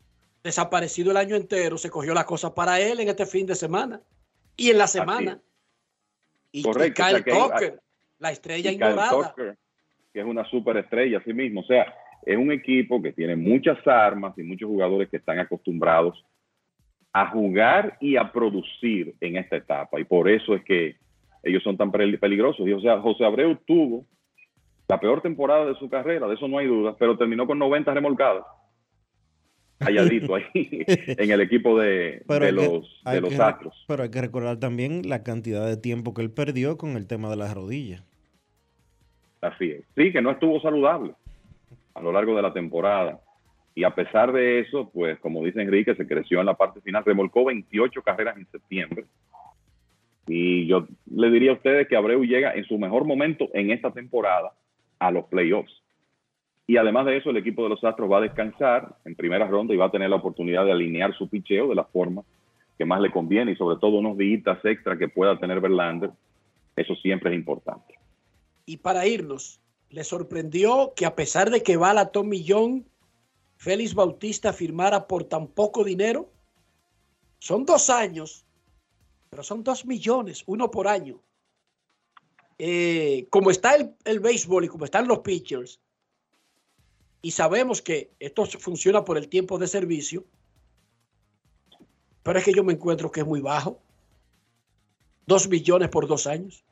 Desaparecido el año entero, se cogió la cosa para él en este fin de semana y en la semana. Y, y Correcto, o Kyle sea que hay- Tucker, la estrella y ignorada. Tucker, que es una superestrella así mismo. O sea, es un equipo que tiene muchas armas y muchos jugadores que están acostumbrados a jugar y a producir en esta etapa. Y por eso es que ellos son tan peligrosos. Y o sea, José Abreu tuvo la peor temporada de su carrera, de eso no hay duda, pero terminó con 90 remolcadas. Halladito ahí en el equipo de, los, de los Astros. Pero hay que recordar también la cantidad de tiempo que él perdió con el tema de las rodillas. Así es. Sí, que no estuvo saludable a lo largo de la temporada. Y a pesar de eso, pues como dice Enrique, se creció en la parte final, remolcó 28 carreras en septiembre. Y yo le diría a ustedes que Abreu llega en su mejor momento en esta temporada a los playoffs. Y además de eso, el equipo de los Astros va a descansar en primera ronda y va a tener la oportunidad de alinear su picheo de la forma que más le conviene y sobre todo unos días extra que pueda tener Verlander. Eso siempre es importante. Y para irnos, ¿le sorprendió que a pesar de que va la Tommy John, Félix Bautista firmara por tan poco dinero? Son dos años, pero son dos millones, uno por año. Eh, como está el, el béisbol y como están los pitchers, y sabemos que esto funciona por el tiempo de servicio, pero es que yo me encuentro que es muy bajo. Dos millones por dos años.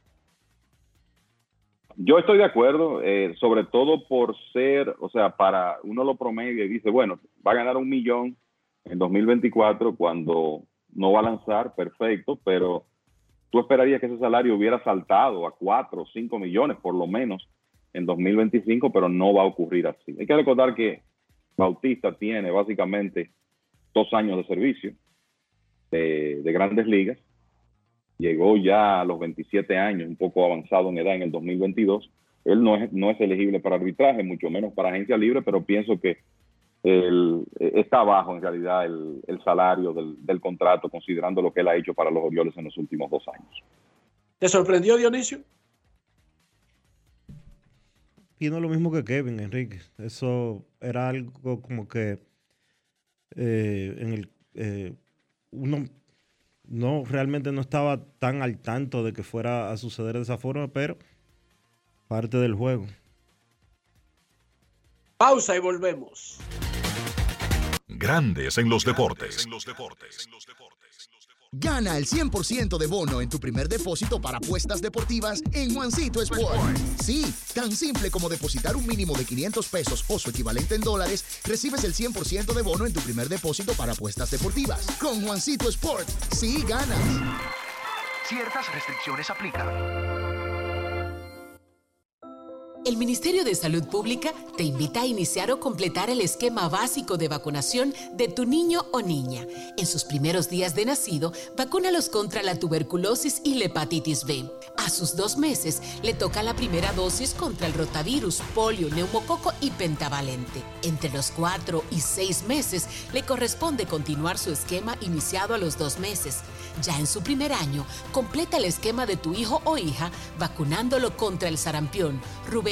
Yo estoy de acuerdo, eh, sobre todo por ser, o sea, para uno lo promedia y dice, bueno, va a ganar un millón en 2024 cuando no va a lanzar, perfecto, pero tú esperarías que ese salario hubiera saltado a 4 o 5 millones por lo menos en 2025, pero no va a ocurrir así. Hay que recordar que Bautista tiene básicamente dos años de servicio de, grandes ligas. Llegó ya a los 27 años, un poco avanzado en edad en el 2022. Él no es, no es elegible para arbitraje, mucho menos para agencia libre, pero pienso que está bajo en realidad el, salario del, contrato, considerando lo que él ha hecho para los Orioles en los últimos dos años. ¿Te sorprendió, Dionisio? Y no lo mismo que Kevin, Enrique. Eso era algo como que eh, en el eh, uno no realmente no estaba tan al tanto de que fuera a suceder de esa forma, pero parte del juego. Pausa y volvemos. Grandes en los deportes. Gana el 100% de bono en tu primer depósito para apuestas deportivas en Juancito Sport. Sí, tan simple como depositar un mínimo de 500 pesos o su equivalente en dólares, recibes el 100% de bono en tu primer depósito para apuestas deportivas. Con Juancito Sport, sí ganas. Ciertas restricciones aplican. El Ministerio de Salud Pública te invita a iniciar o completar el esquema básico de vacunación de tu niño o niña. En sus primeros días de nacido, vacúnalos contra la tuberculosis y la hepatitis B. A sus dos meses, le toca la primera dosis contra el rotavirus, polio, neumococo y pentavalente. Entre los cuatro y seis meses, le corresponde continuar su esquema iniciado a los dos meses. Ya en su primer año, completa el esquema de tu hijo o hija vacunándolo contra el sarampión,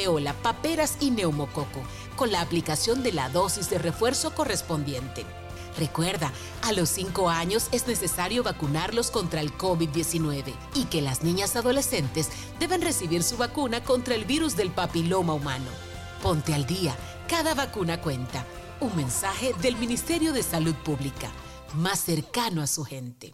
rubeola, paperas y neumococo, con la aplicación de la dosis de refuerzo correspondiente. Recuerda, a los 5 años es necesario vacunarlos contra el COVID-19 y que las niñas adolescentes deben recibir su vacuna contra el virus del papiloma humano. Ponte al día, cada vacuna cuenta. Un mensaje del Ministerio de Salud Pública, más cercano a su gente.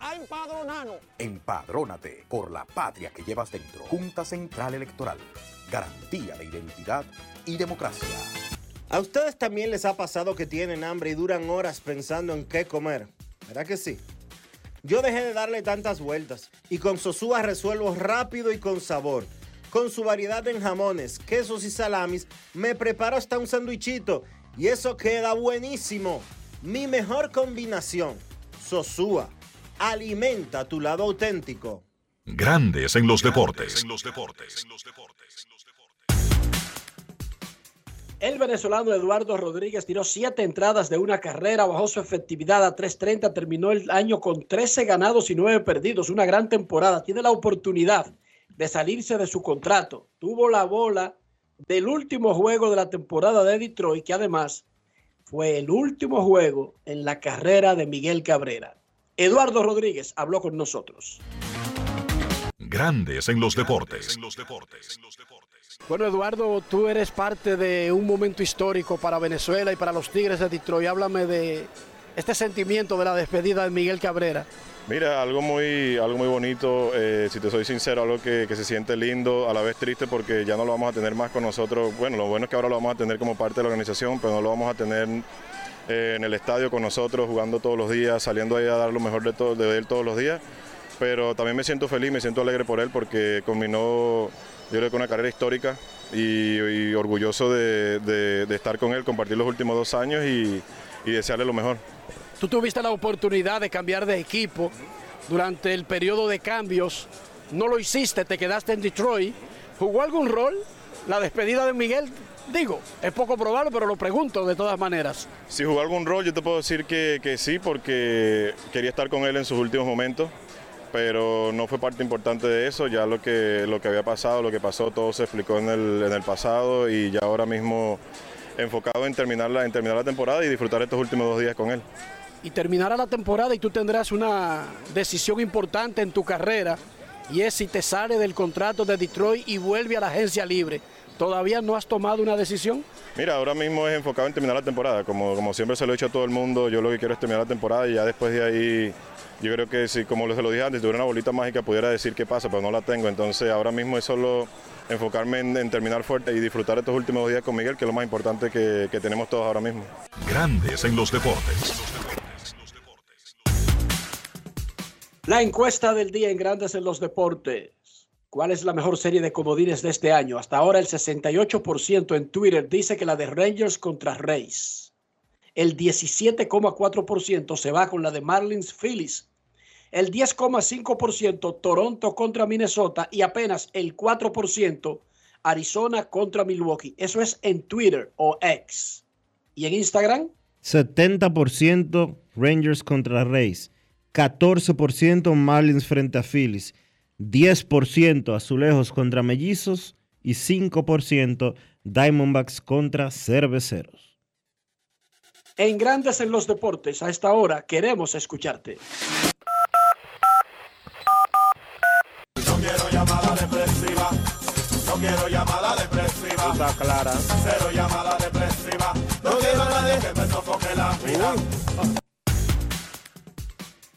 a empadronarnos. Empadrónate por la patria que llevas dentro. Junta Central Electoral. Garantía de identidad y democracia. ¿A ustedes también les ha pasado que tienen hambre y duran horas pensando en qué comer? ¿Verdad que sí? Yo dejé de darle tantas vueltas y con Sosúa resuelvo rápido y con sabor. Con su variedad en jamones, quesos y salamis, me preparo hasta un sandwichito y eso queda buenísimo. Mi mejor combinación, Sosúa Alimenta tu lado auténtico. Grandes en los deportes. El venezolano Eduardo Rodríguez tiró siete entradas de una carrera, bajó su efectividad a 3.30, terminó el año con 13 ganados y 9 perdidos, una gran temporada. Tiene la oportunidad de salirse de su contrato. Tuvo la bola del último juego de la temporada de Detroit, que además fue el último juego en la carrera de Miguel Cabrera. Eduardo Rodríguez habló con nosotros. Grandes en los deportes. Bueno, Eduardo, tú eres parte de un momento histórico para Venezuela y para los Tigres de Detroit. Háblame de este sentimiento de la despedida de Miguel Cabrera. Mira, algo muy, algo muy bonito, eh, si te soy sincero, algo que, que, se siente lindo, a la vez triste porque ya no lo vamos a tener más con nosotros. Bueno, lo bueno es que ahora lo vamos a tener como parte de la organización, pero no lo vamos a tener eh, en el estadio con nosotros, jugando todos los días, saliendo ahí a dar lo mejor de, todo, de él todos los días. Pero también me siento feliz, me siento alegre por él porque combinó yo creo que una carrera histórica y, orgulloso de, de, de, estar con él, compartir los últimos dos años y, y, desearle lo mejor. Tú tuviste la oportunidad de cambiar de equipo durante el periodo de cambios, no lo hiciste, te quedaste en Detroit. ¿Jugó algún rol la despedida de Miguel? Digo, es poco probable, pero lo pregunto de todas maneras. Si jugó algún rol, yo te puedo decir que, que sí, porque quería estar con él en sus últimos momentos pero no fue parte importante de eso, ya lo que, lo que había pasado, lo que pasó, todo se explicó en el, en el pasado y ya ahora mismo enfocado en terminar, la, en terminar la temporada y disfrutar estos últimos dos días con él. Y terminará la temporada y tú tendrás una decisión importante en tu carrera y es si te sale del contrato de Detroit y vuelve a la agencia libre. ¿Todavía no has tomado una decisión? Mira, ahora mismo es enfocado en terminar la temporada. Como, como siempre se lo he dicho a todo el mundo, yo lo que quiero es terminar la temporada y ya después de ahí yo creo que si, como se lo dije antes, tuviera una bolita mágica pudiera decir qué pasa, pero no la tengo. Entonces ahora mismo es solo enfocarme en, en terminar fuerte y disfrutar estos últimos días con Miguel, que es lo más importante que, que tenemos todos ahora mismo. Grandes en los deportes. La encuesta del día en Grandes en los deportes. ¿Cuál es la mejor serie de comodines de este año? Hasta ahora el 68% en Twitter dice que la de Rangers contra Rays el 17,4% se va con la de Marlins Phillies, el 10,5% Toronto contra Minnesota y apenas el 4% Arizona contra Milwaukee. Eso es en Twitter o X. ¿Y en Instagram? 70% Rangers contra Rays, 14% Marlins frente a Phillies, 10% Azulejos contra Mellizos y 5% Diamondbacks contra Cerveceros. En Grandes en los Deportes, a esta hora queremos escucharte. No quiero llamada depresiva. No quiero llamada depresiva. Está clara. Cero llamada depresiva. No quiero a nadie que me sofoque la vida.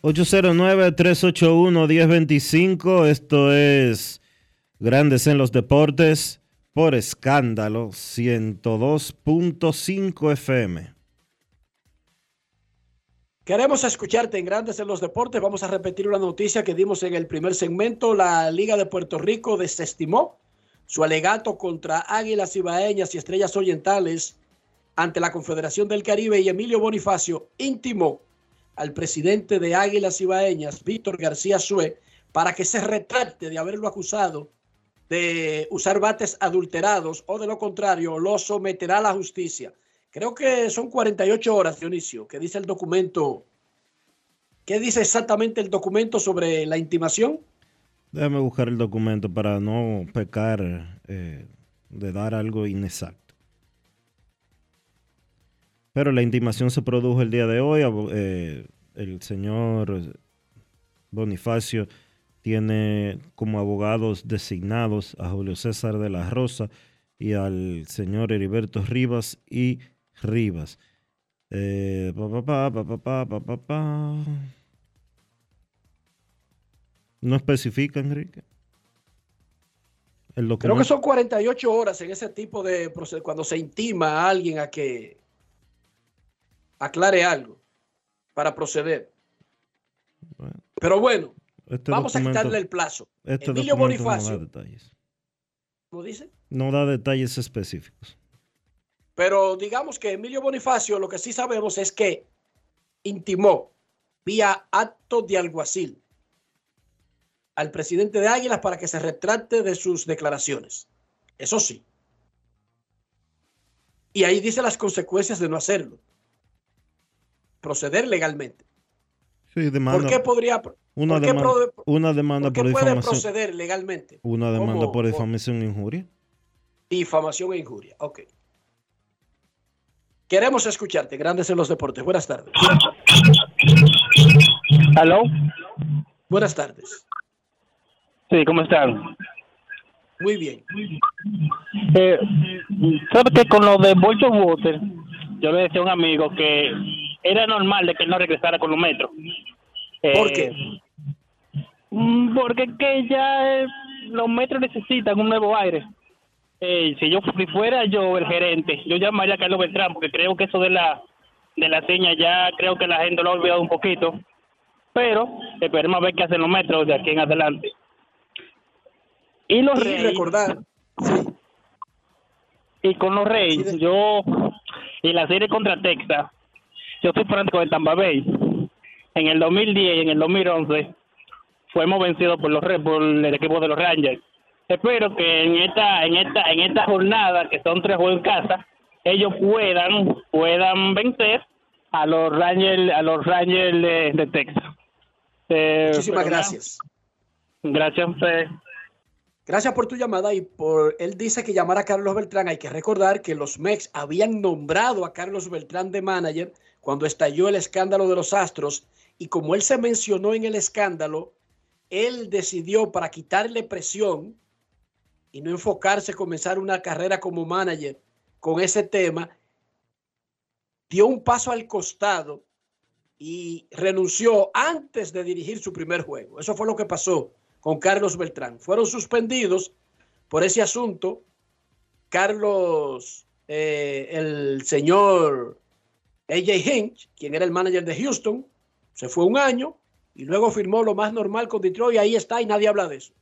809-381-1025. Esto es Grandes en los Deportes por escándalo 102.5 FM. Queremos escucharte en Grandes en los Deportes. Vamos a repetir una noticia que dimos en el primer segmento. La Liga de Puerto Rico desestimó su alegato contra Águilas Ibaeñas y Estrellas Orientales ante la Confederación del Caribe y Emilio Bonifacio intimó al presidente de Águilas Ibaeñas, Víctor García Sue, para que se retracte de haberlo acusado de usar bates adulterados o de lo contrario lo someterá a la justicia. Creo que son 48 horas, Dionisio, que dice el documento. ¿Qué dice exactamente el documento sobre la intimación? Déjame buscar el documento para no pecar eh, de dar algo inexacto. Pero la intimación se produjo el día de hoy. Eh, el señor Bonifacio tiene como abogados designados a Julio César de la Rosa y al señor Heriberto Rivas y Rivas. Eh, pa, pa, pa, no especifica, Enrique. El Creo que son 48 horas en ese tipo de proceso, cuando se intima a alguien a que aclare algo para proceder. Bueno, Pero bueno, este vamos a quitarle el plazo. Este Emilio Bonifacio. No da detalles. ¿Cómo dice? No da detalles específicos. Pero digamos que Emilio Bonifacio lo que sí sabemos es que intimó vía acto de alguacil al presidente de Águilas para que se retrate de sus declaraciones. Eso sí. Y ahí dice las consecuencias de no hacerlo. Proceder legalmente. Sí, demanda. ¿Por qué podría una, ¿por qué demanda, pro- una demanda por por qué puede difamación. proceder legalmente? Una demanda ¿Cómo? por difamación e injuria. Difamación e injuria. Ok. Queremos escucharte. Grandes en los deportes. Buenas tardes. ¿Aló? Buenas tardes. Sí, ¿cómo están? Muy bien. Eh, ¿Sabes que con lo de Bolton Water, yo le decía a un amigo que era normal de que él no regresara con los metros? ¿Por Eh, qué? mm, Porque que ya eh, los metros necesitan un nuevo aire. Eh, si yo si fuera yo el gerente, yo llamaría a Carlos Beltrán porque creo que eso de la de la seña ya creo que la gente lo ha olvidado un poquito. Pero esperemos a ver qué hacen los metros de aquí en adelante. Y los Y Reyes, recordar. y con los Reyes, yo y la serie contra Texas, yo soy fanático de Tampa Bay. En el 2010 y en el 2011 fuimos vencidos por los por el equipo de los Rangers. Espero que en esta en esta en esta jornada que son tres juegos en casa, ellos puedan puedan vencer a los Rangers a los Rangers de, de Texas. Eh, Muchísimas gracias. Gracias a usted. Gracias por tu llamada y por él dice que llamar a Carlos Beltrán. Hay que recordar que los Mex habían nombrado a Carlos Beltrán de manager cuando estalló el escándalo de los Astros y como él se mencionó en el escándalo, él decidió para quitarle presión y no enfocarse en comenzar una carrera como manager con ese tema, dio un paso al costado y renunció antes de dirigir su primer juego. Eso fue lo que pasó con Carlos Beltrán. Fueron suspendidos por ese asunto. Carlos, eh, el señor AJ Hinch, quien era el manager de Houston, se fue un año y luego firmó lo más normal con Detroit y ahí está y nadie habla de eso.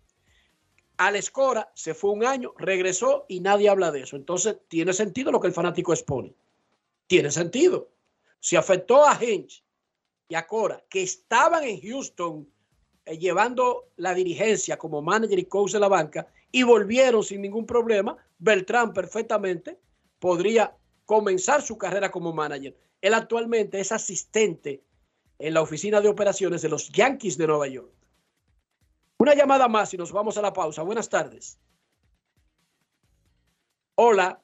Alex Cora se fue un año, regresó y nadie habla de eso. Entonces tiene sentido lo que el fanático expone. Tiene sentido. Si afectó a Hinch y a Cora, que estaban en Houston llevando la dirigencia como manager y coach de la banca y volvieron sin ningún problema, Beltrán perfectamente podría comenzar su carrera como manager. Él actualmente es asistente en la oficina de operaciones de los Yankees de Nueva York. Una llamada más y nos vamos a la pausa. Buenas tardes. Hola.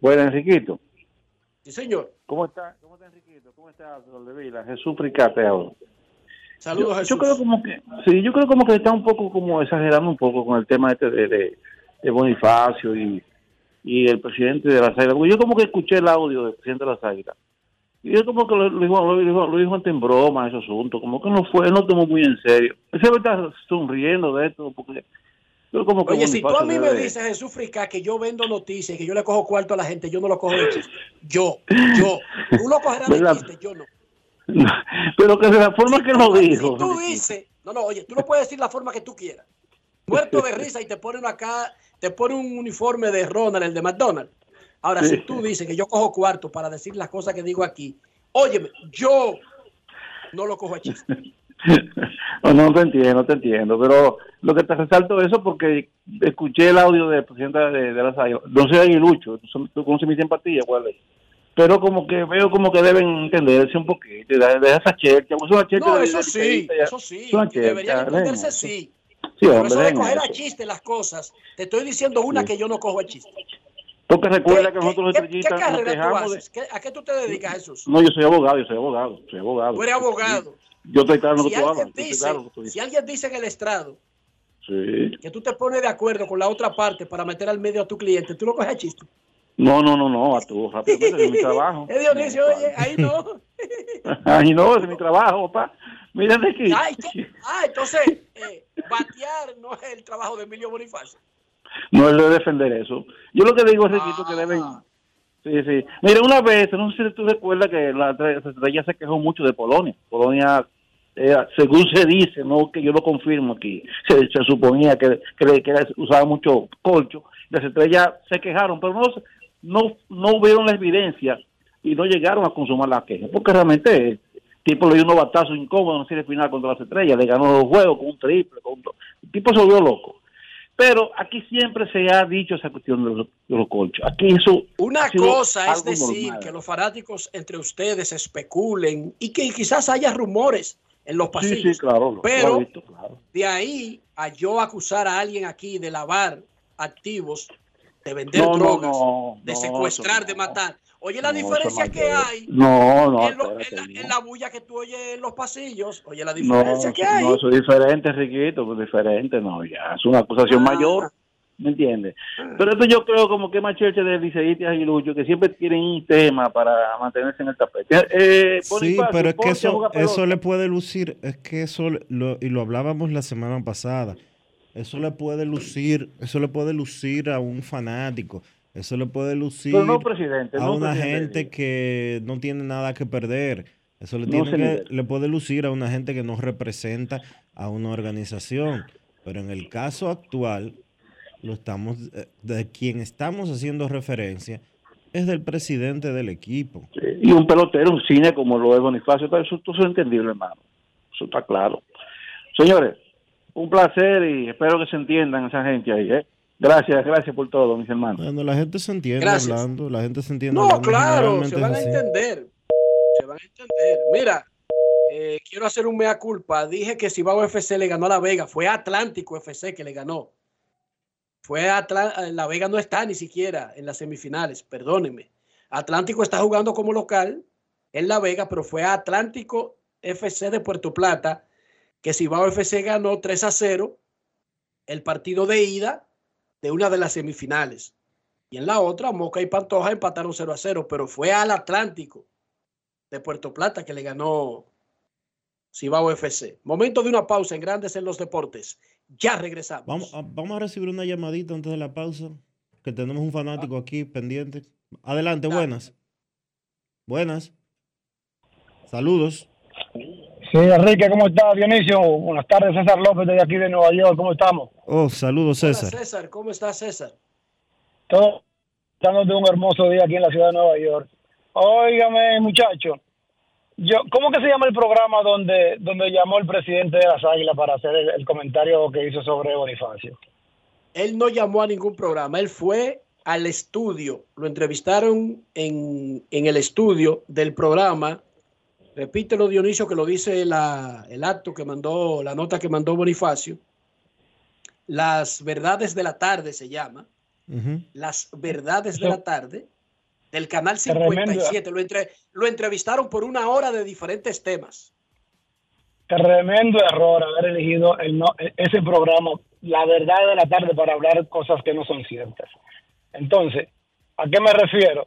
Bueno, Enriquito. Sí, señor. ¿Cómo está? ¿Cómo está Enriquito? ¿Cómo está Vila? Jesús Fricate ahora. Saludos, yo, Jesús. Yo creo como que, sí, yo creo como que está un poco como exagerando un poco con el tema este de, de, de Bonifacio y, y el presidente de las Águilas. Yo como que escuché el audio del presidente de las Águilas. Y él como que lo, lo dijo, lo, dijo, lo dijo ante en broma ese asunto, como que no fue, no tomó muy en serio. Él se está sonriendo de esto, porque yo como Oye, si tú a mí me dices, Jesús Frica, que yo vendo noticias y que yo le cojo cuarto a la gente, yo no lo cojo de chiste. Yo, yo. Tú lo cogerás de chiste, yo no. Pero que de la forma que lo dijo. Si tú dices, no, no, oye, tú no puedes decir la forma que tú quieras. Muerto de risa y te ponen acá, te ponen un uniforme de Ronald, el de McDonald's. Ahora, Sí. si tú dices que yo cojo cuarto para decir las cosas que digo aquí, óyeme, yo no lo cojo a chiste. No, te entiendo, te entiendo, pero lo que te resalto eso porque escuché el audio del presidente de, de las Águilas, no sé Aguilucho, tú, tú conoces mi simpatía, cuál es, pero como que veo como que deben entenderse un poquito, de, de esa chercha, pues una chercha No, eso de- sí, eso sí, es una que deberían entenderse sí. Sí, hombre, eso de coger a eso. chiste las cosas, te estoy diciendo una que yo no cojo a chiste. Porque recuerda que nosotros ¿Qué, qué estrellistas nos tú haces? ¿Qué- ¿A qué tú te dedicas, Jesús? No, yo soy abogado, yo soy abogado, soy abogado. Tú eres abogado. Yo estoy claro Si que tú hablas, dice, claro que tú si alguien dice en el estrado Sí. que tú te pones de acuerdo con la otra parte para meter al medio a tu cliente, tú lo coges a chiste. No, no, no, no, a tu rápidamente, es mi trabajo. Eh, Dionisio, oye, ahí no. Ay, no, es mi trabajo, papá. Mira de aquí. Ay. Ah, entonces, eh, batear no es el trabajo de Emilio Bonifacio. No es de defender eso. Yo lo que digo, Riquito, que deben... Sí, sí. Mira, una vez, no sé si tú recuerdas que la estrella se quejó mucho de Polonia. Polonia, eh, según se dice, no que yo lo confirmo aquí, se, se suponía que, que, usaba mucho colcho. Las estrellas se quejaron, pero no, no, no hubieron la evidencia y no llegaron a consumar la queja, porque realmente el tipo le dio unos batazos incómodos en la serie final contra las estrellas, le ganó los juegos con un triple, con un- el tipo se volvió loco. Pero aquí siempre se ha dicho esa cuestión de los, de los colchos. Aquí eso. Una cosa es decir normal. que los fanáticos entre ustedes especulen y que quizás haya rumores en los pasillos. sí, claro. lo- Pero visto, claro. de ahí a yo acusar a alguien aquí de lavar activos, de vender No, drogas, no, de secuestrar, de matar. Oye, la diferencia que hay No, no, en, lo- en espérate, la, en la bulla que tú oyes en los pasillos. Oye, la diferencia que hay. no, eso es diferente, Riquito, pues diferente, no, ya, es una acusación Ah. mayor, ¿me entiendes? Pero esto yo creo como que más chelche de liceístas y lucho, que siempre tienen un tema para mantenerse en el tapete. Eh, Sí, Bonifacio, pero es que eso, eso le puede lucir, es que eso, lo, y lo hablábamos la semana pasada, eso le puede lucir, eso le puede lucir a un fanático, eso le puede lucir Pero no presidente, a no una presidente. gente que no tiene nada que perder, eso le, No, tiene que- le puede lucir a una gente que no representa a una organización, pero en el caso actual, lo estamos, eh, de quien estamos haciendo referencia es del presidente del equipo. Y un pelotero, un cine como lo es Bonifacio, eso, todo eso es entendible, hermano. Eso está claro. Señores, un placer y espero que se entiendan esa gente ahí, ¿eh? Gracias, gracias por todo, mis hermanos. Bueno, la gente se entiende Gracias. hablando, la gente se entiende No, hablando, claro, se van a entender. Se van a entender. Mira, eh, quiero hacer un mea culpa. Dije que Cibao FC le ganó a La Vega. Fue Atlántico FC que le ganó. Fue eh, La Vega no está ni siquiera en las semifinales, perdónenme. Atlántico está jugando como local en La Vega, pero fue Atlántico FC de Puerto Plata que Cibao FC ganó 3 a 0 el partido de ida de una de las semifinales. Y en la otra, Moca y Pantoja empataron 0 a 0, pero fue al Atlántico de Puerto Plata que le ganó Cibao FC. Momento de una pausa en Grandes en los Deportes. Ya regresamos. Vamos a, vamos a recibir una llamadita antes de la pausa, que tenemos un fanático aquí pendiente. Adelante, buenas. Buenas. Saludos. Sí, Enrique, ¿cómo estás, Dionisio? Buenas tardes, César López, de aquí de Nueva York. ¿Cómo estamos? Oh, saludos, Hola, César. César, ¿cómo estás, César? Todos estamos de un hermoso día aquí en la ciudad de Nueva York. Óigame, muchacho, yo, ¿cómo que se llama el programa donde, donde llamó el presidente de las Águilas para hacer el, el comentario que hizo sobre Bonifacio? Él no llamó a ningún programa, él fue al estudio, lo entrevistaron en, en el estudio del programa. Repítelo, Dionisio, que lo dice la- el acto que mandó, la nota que mandó Bonifacio. Las verdades de la tarde se llama. Las verdades de la tarde del canal Tremendo. 57. Lo, entre- lo entrevistaron por una hora de diferentes temas. Tremendo error haber elegido el no- ese programa, la verdad de la tarde, para hablar cosas que no son ciertas. Entonces, ¿a qué me refiero?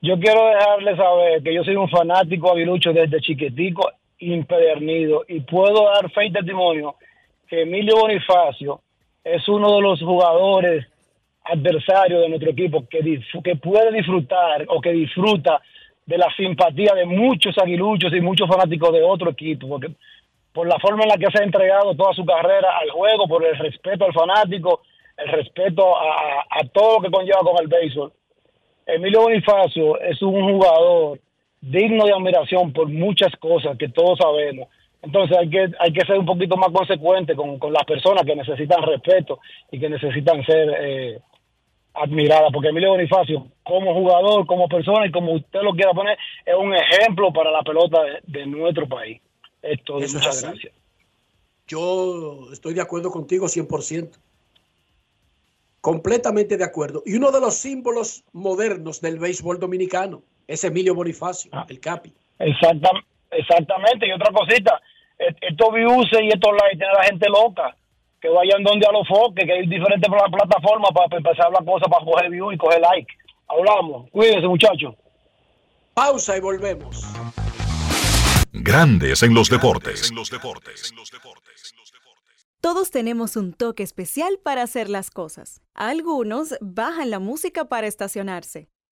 Yo quiero dejarles saber que yo soy un fanático aguilucho desde chiquitico, impedernido, y puedo dar fe y testimonio que Emilio Bonifacio es uno de los jugadores adversarios de nuestro equipo que, que puede disfrutar o que disfruta de la simpatía de muchos aguiluchos y muchos fanáticos de otro equipo, porque por la forma en la que se ha entregado toda su carrera al juego, por el respeto al fanático, el respeto a todo lo que conlleva con el béisbol. Emilio Bonifacio es un jugador digno de admiración por muchas cosas que todos sabemos. Entonces hay que, hay que ser un poquito más consecuente con, con las personas que necesitan respeto y que necesitan ser eh, admiradas, porque Emilio Bonifacio, como jugador, como persona y como usted lo quiera poner, es un ejemplo para la pelota de, de nuestro país. Esto, es muchas así. gracias. Yo estoy de acuerdo contigo 100%. Completamente de acuerdo. Y uno de los símbolos modernos del béisbol dominicano es Emilio Bonifacio, el Capi. Exacta, exactamente. Y otra cosita, e- estos views y estos likes tienen a la gente loca. Que vayan donde a los foques, que hay diferentes pla- plataformas para empezar a hablar cosas, para coger views y coger like. Hablamos. Cuídense, muchachos. Pausa y volvemos. Grandes en los deportes. Todos tenemos un toque especial para hacer las cosas. Algunos bajan la música para estacionarse.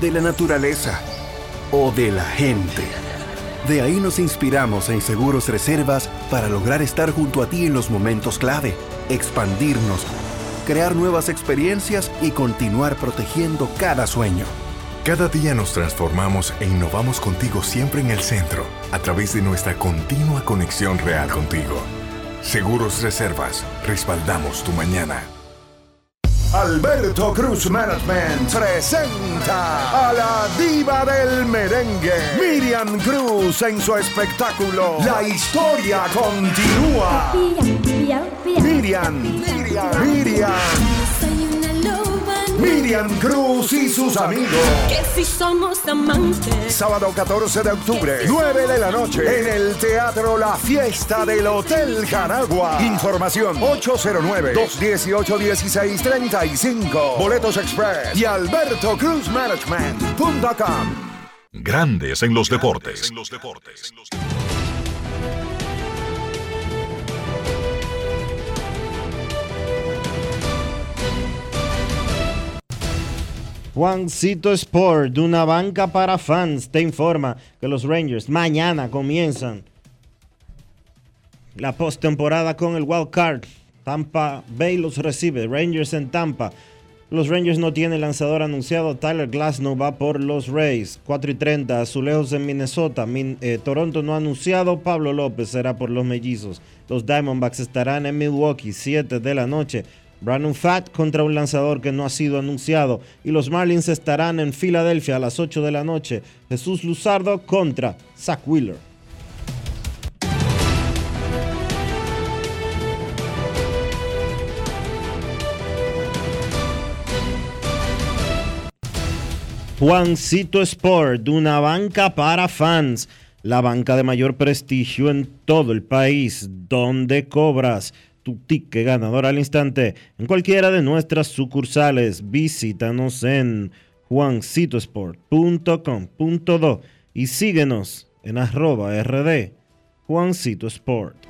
de la naturaleza o de la gente. De ahí nos inspiramos en Seguros Reservas para lograr estar junto a ti en los momentos clave, expandirnos, crear nuevas experiencias y continuar protegiendo cada sueño. Cada día nos transformamos e innovamos contigo siempre en el centro, a través de nuestra continua conexión real contigo. Seguros Reservas, respaldamos tu mañana. Alberto Cruz Management presenta a la diva del merengue, Miriam Cruz en su espectáculo La historia continúa. Miriam, Miriam, Miriam. Miriam Cruz y sus amigos. Que si somos amantes. Sábado 14 de octubre, 9 de la noche, en el Teatro La Fiesta del Hotel Jaragua. Información 809-218-1635. Boletos Express y albertocruzmanagement.com. Grandes en los deportes. Juancito Sport, de una banca para fans, te informa que los Rangers mañana comienzan la postemporada con el Wild Card. Tampa Bay los recibe, Rangers en Tampa. Los Rangers no tienen lanzador anunciado. Tyler Glasnow va por los Rays. 4 y 30. Azulejos en Minnesota. Eh, Toronto no ha anunciado. Pablo López será por los mellizos. Los Diamondbacks estarán en Milwaukee. 7 de la noche. Brandon Fat contra un lanzador que no ha sido anunciado. Y los Marlins estarán en Filadelfia a las 8 de la noche. Jesús Luzardo contra Zach Wheeler. Juancito Sport, una banca para fans, la banca de mayor prestigio en todo el país, donde cobras tu ticket ganador al instante en cualquiera de nuestras sucursales. Visítanos en juancitosport.com.do y síguenos en arroba rd Juancito Sport.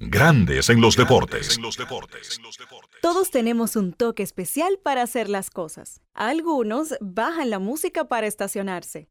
Grandes en los deportes. Todos tenemos un toque especial para hacer las cosas. Algunos bajan la música para estacionarse.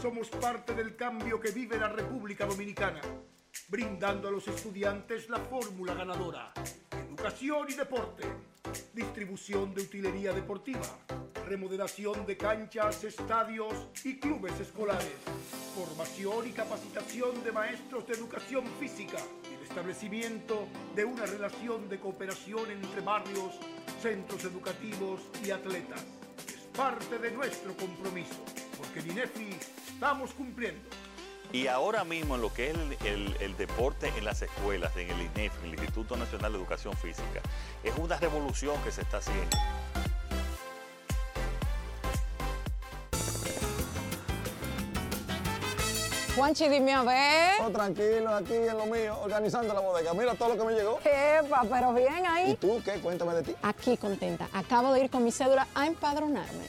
somos parte del cambio que vive la República Dominicana, brindando a los estudiantes la fórmula ganadora. Educación y deporte, distribución de utilería deportiva, remodelación de canchas, estadios y clubes escolares, formación y capacitación de maestros de educación física el establecimiento de una relación de cooperación entre barrios, centros educativos y atletas. Es parte de nuestro compromiso porque en INEFI estamos cumpliendo. Y ahora mismo en lo que es el, deporte en las escuelas, en el INEFI, el Instituto Nacional de Educación Física, es una revolución que se está haciendo. Juanchi, dime a ver. Oh, tranquilo, aquí en lo mío, organizando la bodega. Mira todo lo que me llegó. Epa, pero bien ahí. ¿Y tú qué? Cuéntame de ti. Aquí contenta. Acabo de ir con mi cédula a empadronarme.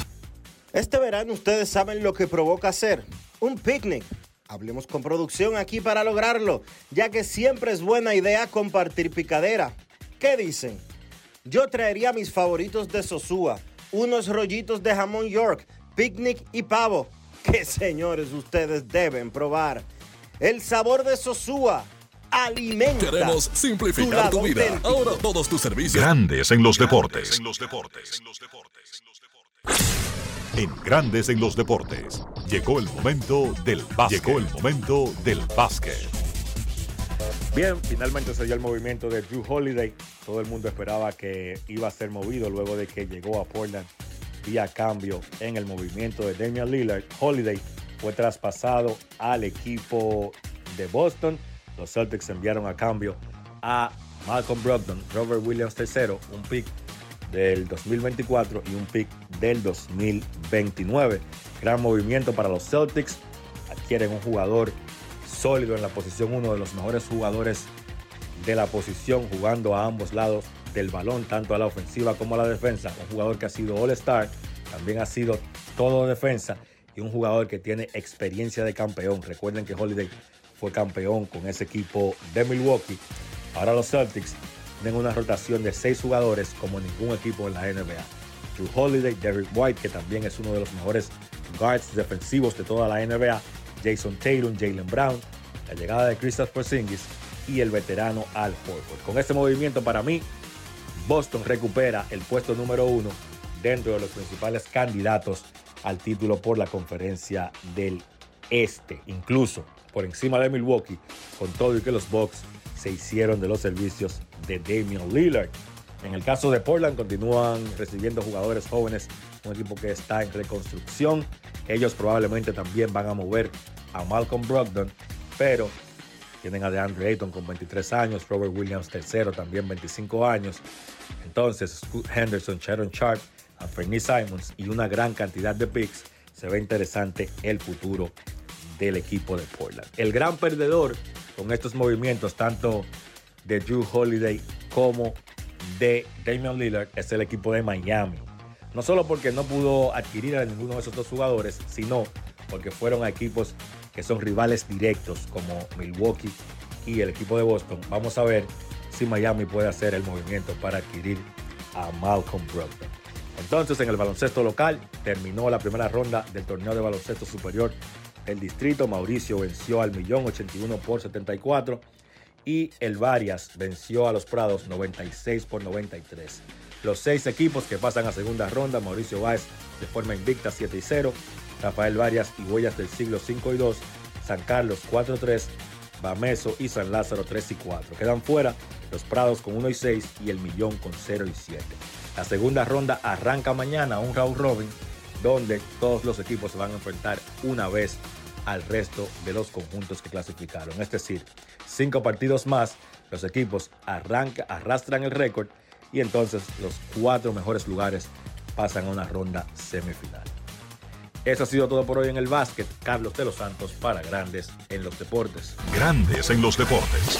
Este verano ustedes saben lo que provoca hacer un picnic. Hablemos con producción aquí para lograrlo, ya que siempre es buena idea compartir picadera. ¿Qué dicen? Yo traería mis favoritos de Sosúa, unos rollitos de jamón York, picnic y pavo. Que señores, ustedes deben probar. El sabor de Sosúa alimenta. Queremos simplificar lado tu vida. auténtico. Ahora todos tus servicios. Grandes en los deportes. en los deportes. En Grandes en los deportes. Llegó el momento del básquet. Llegó el momento del básquet. Bien, finalmente se dio el movimiento de Drew Holiday. Todo el mundo esperaba que iba a ser movido luego de que llegó a Portland vía cambio en el movimiento de Damian Lillard. Holiday fue traspasado al equipo de Boston. Los Celtics enviaron a cambio a Malcolm Brogdon, Robert Williams III, un pick del 2024 y un pick del 2029. Gran movimiento para los Celtics. Adquieren un jugador sólido en la posición, uno de los mejores jugadores de la posición, jugando a ambos lados del balón, tanto a la ofensiva como a la defensa. Un jugador que ha sido All-Star, también ha sido todo defensa y un jugador que tiene experiencia de campeón. Recuerden que Holiday fue campeón con ese equipo de Milwaukee. Ahora los Celtics tienen una rotación de seis jugadores como ningún equipo en la NBA. Drew Holiday, Derrick White, que también es uno de los mejores guards defensivos de toda la NBA, Jason Tatum, Jalen Brown, la llegada de Kristaps Porzingis y el veterano Al Horford. Con este movimiento para mí, Boston recupera el puesto número uno dentro de los principales candidatos al título por la conferencia del Este, incluso por encima de Milwaukee, con todo y que los Bucks se hicieron de los servicios de Damian Lillard. En el caso de Portland continúan recibiendo jugadores jóvenes, un equipo que está en reconstrucción. Ellos probablemente también van a mover a Malcolm Brogdon, pero tienen a DeAndre Ayton con 23 años, Robert Williams III también 25 años. Entonces, Scoot Henderson, Sharon Sharp, Anthony Simons y una gran cantidad de picks. Se ve interesante el futuro del equipo de Portland. El gran perdedor con estos movimientos, tanto de Drew Holiday como de Damian Lillard, es el equipo de Miami. No solo porque no pudo adquirir a ninguno de esos dos jugadores, sino porque fueron a equipos que son rivales directos como Milwaukee y el equipo de Boston. Vamos a ver si Miami puede hacer el movimiento para adquirir a Malcolm Brogdon. Entonces, en el baloncesto local, terminó la primera ronda del torneo de baloncesto superior del distrito. Mauricio venció al Millón 81 por 74 y el Varias venció a los Prados 96 por 93. Los seis equipos que pasan a segunda ronda, Mauricio Báez de forma invicta 7 y 0, Rafael Varias y Huellas del Siglo 5 y 2, San Carlos 4 3, Bameso y San Lázaro 3 y 4. Quedan fuera los Prados con 1 y 6 y el Millón con 0 y 7. La segunda ronda arranca mañana un round robin donde todos los equipos se van a enfrentar una vez al resto de los conjuntos que clasificaron. Es decir, cinco partidos más, los equipos arranca, arrastran el récord y entonces los cuatro mejores lugares pasan a una ronda semifinal. Eso ha sido todo por hoy en el básquet. Carlos de los Santos para Grandes en los Deportes. Grandes en los deportes.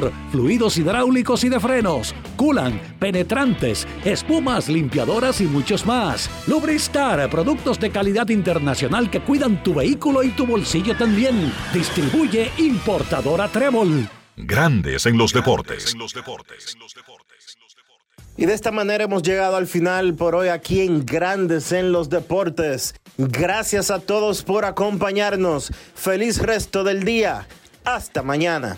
Motor, fluidos hidráulicos y de frenos, culan, penetrantes, espumas, limpiadoras y muchos más. Lubristar, productos de calidad internacional que cuidan tu vehículo y tu bolsillo también. Distribuye importadora Trébol. Grandes en los deportes. Y de esta manera hemos llegado al final por hoy aquí en Grandes en los Deportes. Gracias a todos por acompañarnos. Feliz resto del día. Hasta mañana.